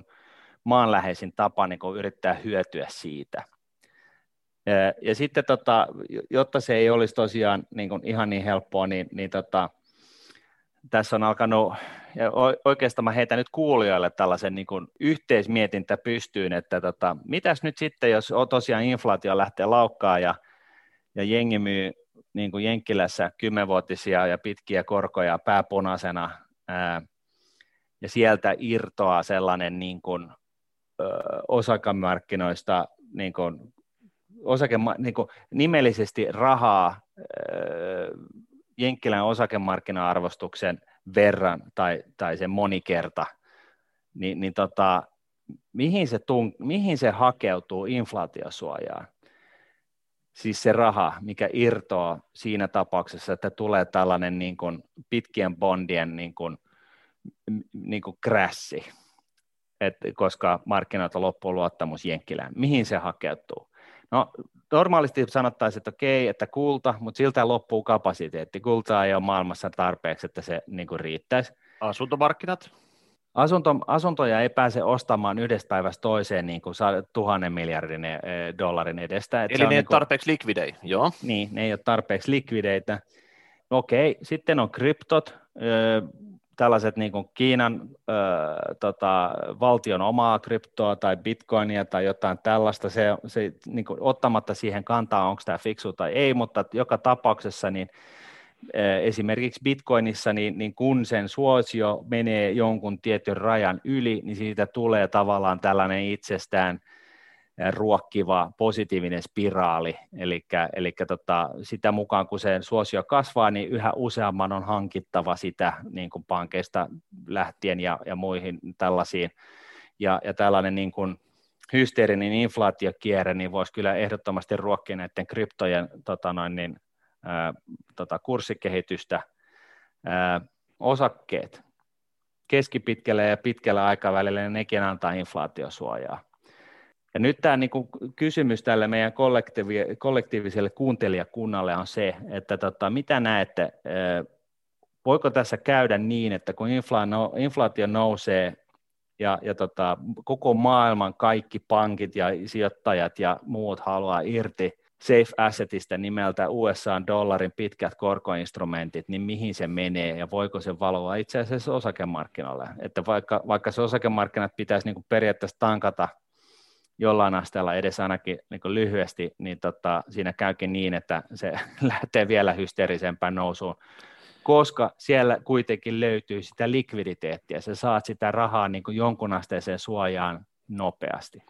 maanläheisin tapa niinku yrittää hyötyä siitä. Ja, ja sitten, tota, jotta se ei olisi tosiaan niinku ihan niin helppoa, niin, niin tota, tässä on alkanut, ja oikeastaan mä heitän nyt kuulijoille tällaisen niin kuin yhteismietintä pystyyn, että tota, mitäs nyt sitten, jos tosiaan inflaatio lähtee laukkaa ja ja jengi myy niin kuin Jenkkilässä kymmenvuotisia ja pitkiä korkoja pääpunaisena, ää, ja sieltä irtoaa sellainen niin kuin, ö, osakemarkkinoista niin kuin, osake, niin kuin, nimellisesti rahaa ö, Jenkkilän osakemarkkina-arvostuksen verran tai, tai se monikerta, niin, niin tota, mihin, se tung, mihin se hakeutuu inflaatiosuojaan? Siis se raha, mikä irtoaa siinä tapauksessa, että tulee tällainen niin kuin pitkien bondien niin kuin, niin kuin krassi, Et, koska markkinoilta loppuu luottamus Jenkkilään. Mihin se hakeutuu? No, normaalisti sanottaisiin, että okei, että kulta, mutta siltä loppuu kapasiteetti. Kultaa ei ole maailmassa tarpeeksi, että se niin kuin riittäisi. Asuntomarkkinat? Asunto, asuntoja ei pääse ostamaan yhdestä päivästä toiseen niin kuin tuhannen miljardin e, dollarin edestä. Eli ne ei niin ole tarpeeksi likvidei, joo. Niin, ne ei ole tarpeeksi likvideitä. Okei, sitten on kryptot, tällaiset niin kuin Kiinan ö, tota, valtion omaa kryptoa tai bitcoinia tai jotain tällaista, se, se niin kuin, ottamatta siihen kantaa, onko tämä fiksu tai ei, mutta joka tapauksessa niin esimerkiksi Bitcoinissa, niin, niin kun sen suosio menee jonkun tietyn rajan yli, niin siitä tulee tavallaan tällainen itsestään ruokkiva positiivinen spiraali, eli, eli tota, sitä mukaan kun sen suosio kasvaa, niin yhä useamman on hankittava sitä niin kuin pankeista lähtien ja, ja muihin tällaisiin, ja, ja tällainen niin kuin hysteerinen inflaatiokierre, niin voisi kyllä ehdottomasti ruokkia näiden kryptojen tota noin, niin, tota, kurssikehitystä, ää, osakkeet keskipitkällä ja pitkällä aikavälillä, niin nekin antaa inflaatiosuojaa. Ja nyt tämä niin kysymys tälle meidän kollektiivi, kollektiiviselle kuuntelijakunnalle on se, että tota, mitä näette, voiko tässä käydä niin, että kun inflaatio nousee ja, ja tota, koko maailman kaikki pankit ja sijoittajat ja muut haluaa irti safe assetista nimeltä USA-dollarin pitkät korkoinstrumentit, niin mihin se menee ja voiko se valvoa itse asiassa osakemarkkinoille. Että vaikka, vaikka se osakemarkkinat pitäisi niin kuin periaatteessa tankata jollain asteella edes ainakin niin kuin lyhyesti, niin tota, siinä käykin niin, että se lähtee vielä hysteerisempään nousuun, koska siellä kuitenkin löytyy sitä likviditeettiä, sä saat sitä rahaa niin kuin jonkun asteeseen suojaan nopeasti.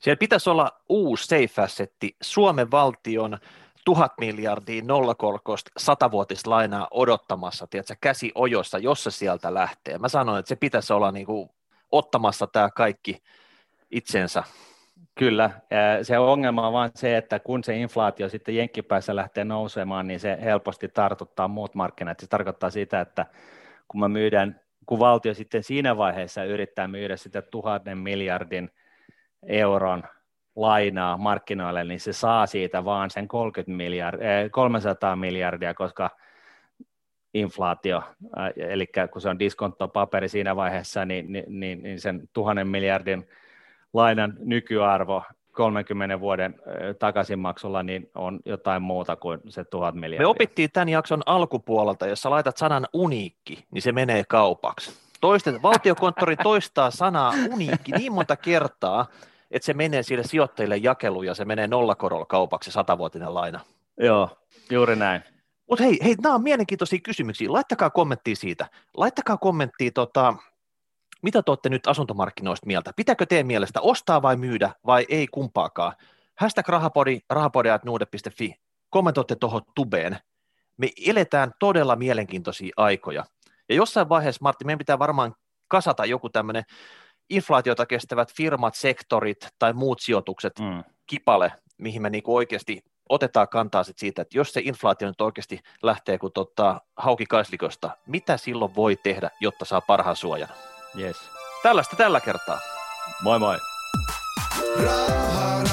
Siellä pitäisi olla uusi safe assetti Suomen valtion tuhat miljardia nollakorkoista satavuotista lainaa odottamassa, tiedätkö, käsi ojossa, jos se sieltä lähtee. Mä sanoin, että se pitäisi olla niin kuin ottamassa tämä kaikki itsensä. Kyllä, se ongelma on vain se, että kun se inflaatio sitten jenkkipäässä lähtee nousemaan, niin se helposti tartuttaa muut markkinat. Se tarkoittaa sitä, että kun me myydään, kun valtio sitten siinä vaiheessa yrittää myydä sitä tuhannen miljardin euron lainaa markkinoille, niin se saa siitä vaan sen 30 miljard, 300 miljardia, koska inflaatio, eli kun se on diskontopaperi siinä vaiheessa, niin, niin, niin sen tuhannen miljardin lainan nykyarvo 30 vuoden takaisinmaksulla, niin on jotain muuta kuin se tuhat miljardia. Me opittiin tämän jakson alkupuolelta, jos sä laitat sanan uniikki, niin se menee kaupaksi. Toisten, valtiokonttori toistaa sanaa uniikki niin monta kertaa, että se menee sille sijoittajille jakeluun ja se menee nollakorolla kaupaksi satavuotinen laina. Joo, juuri näin. Mutta hei, hei, nämä on mielenkiintoisia kysymyksiä. Laittakaa kommenttia siitä. Laittakaa kommenttia, tota, mitä te olette nyt asuntomarkkinoista mieltä? Pitääkö teidän mielestä ostaa vai myydä vai ei kumpaakaan? Hashtag rahapodi, rahapodi.nuude.fi. Kommentoitte tuohon tubeen. Me eletään todella mielenkiintoisia aikoja. Ja jossain vaiheessa, Martti, meidän pitää varmaan kasata joku tämmöinen inflaatiota kestävät firmat, sektorit tai muut sijoitukset mm. kipale, mihin me niinku oikeasti otetaan kantaa sit siitä, että jos se inflaatio nyt oikeasti lähtee kuin tota, hauki kaislikosta, mitä silloin voi tehdä, jotta saa parhaan suojan? Yes. Tällaista tällä kertaa. Moi moi. Rahan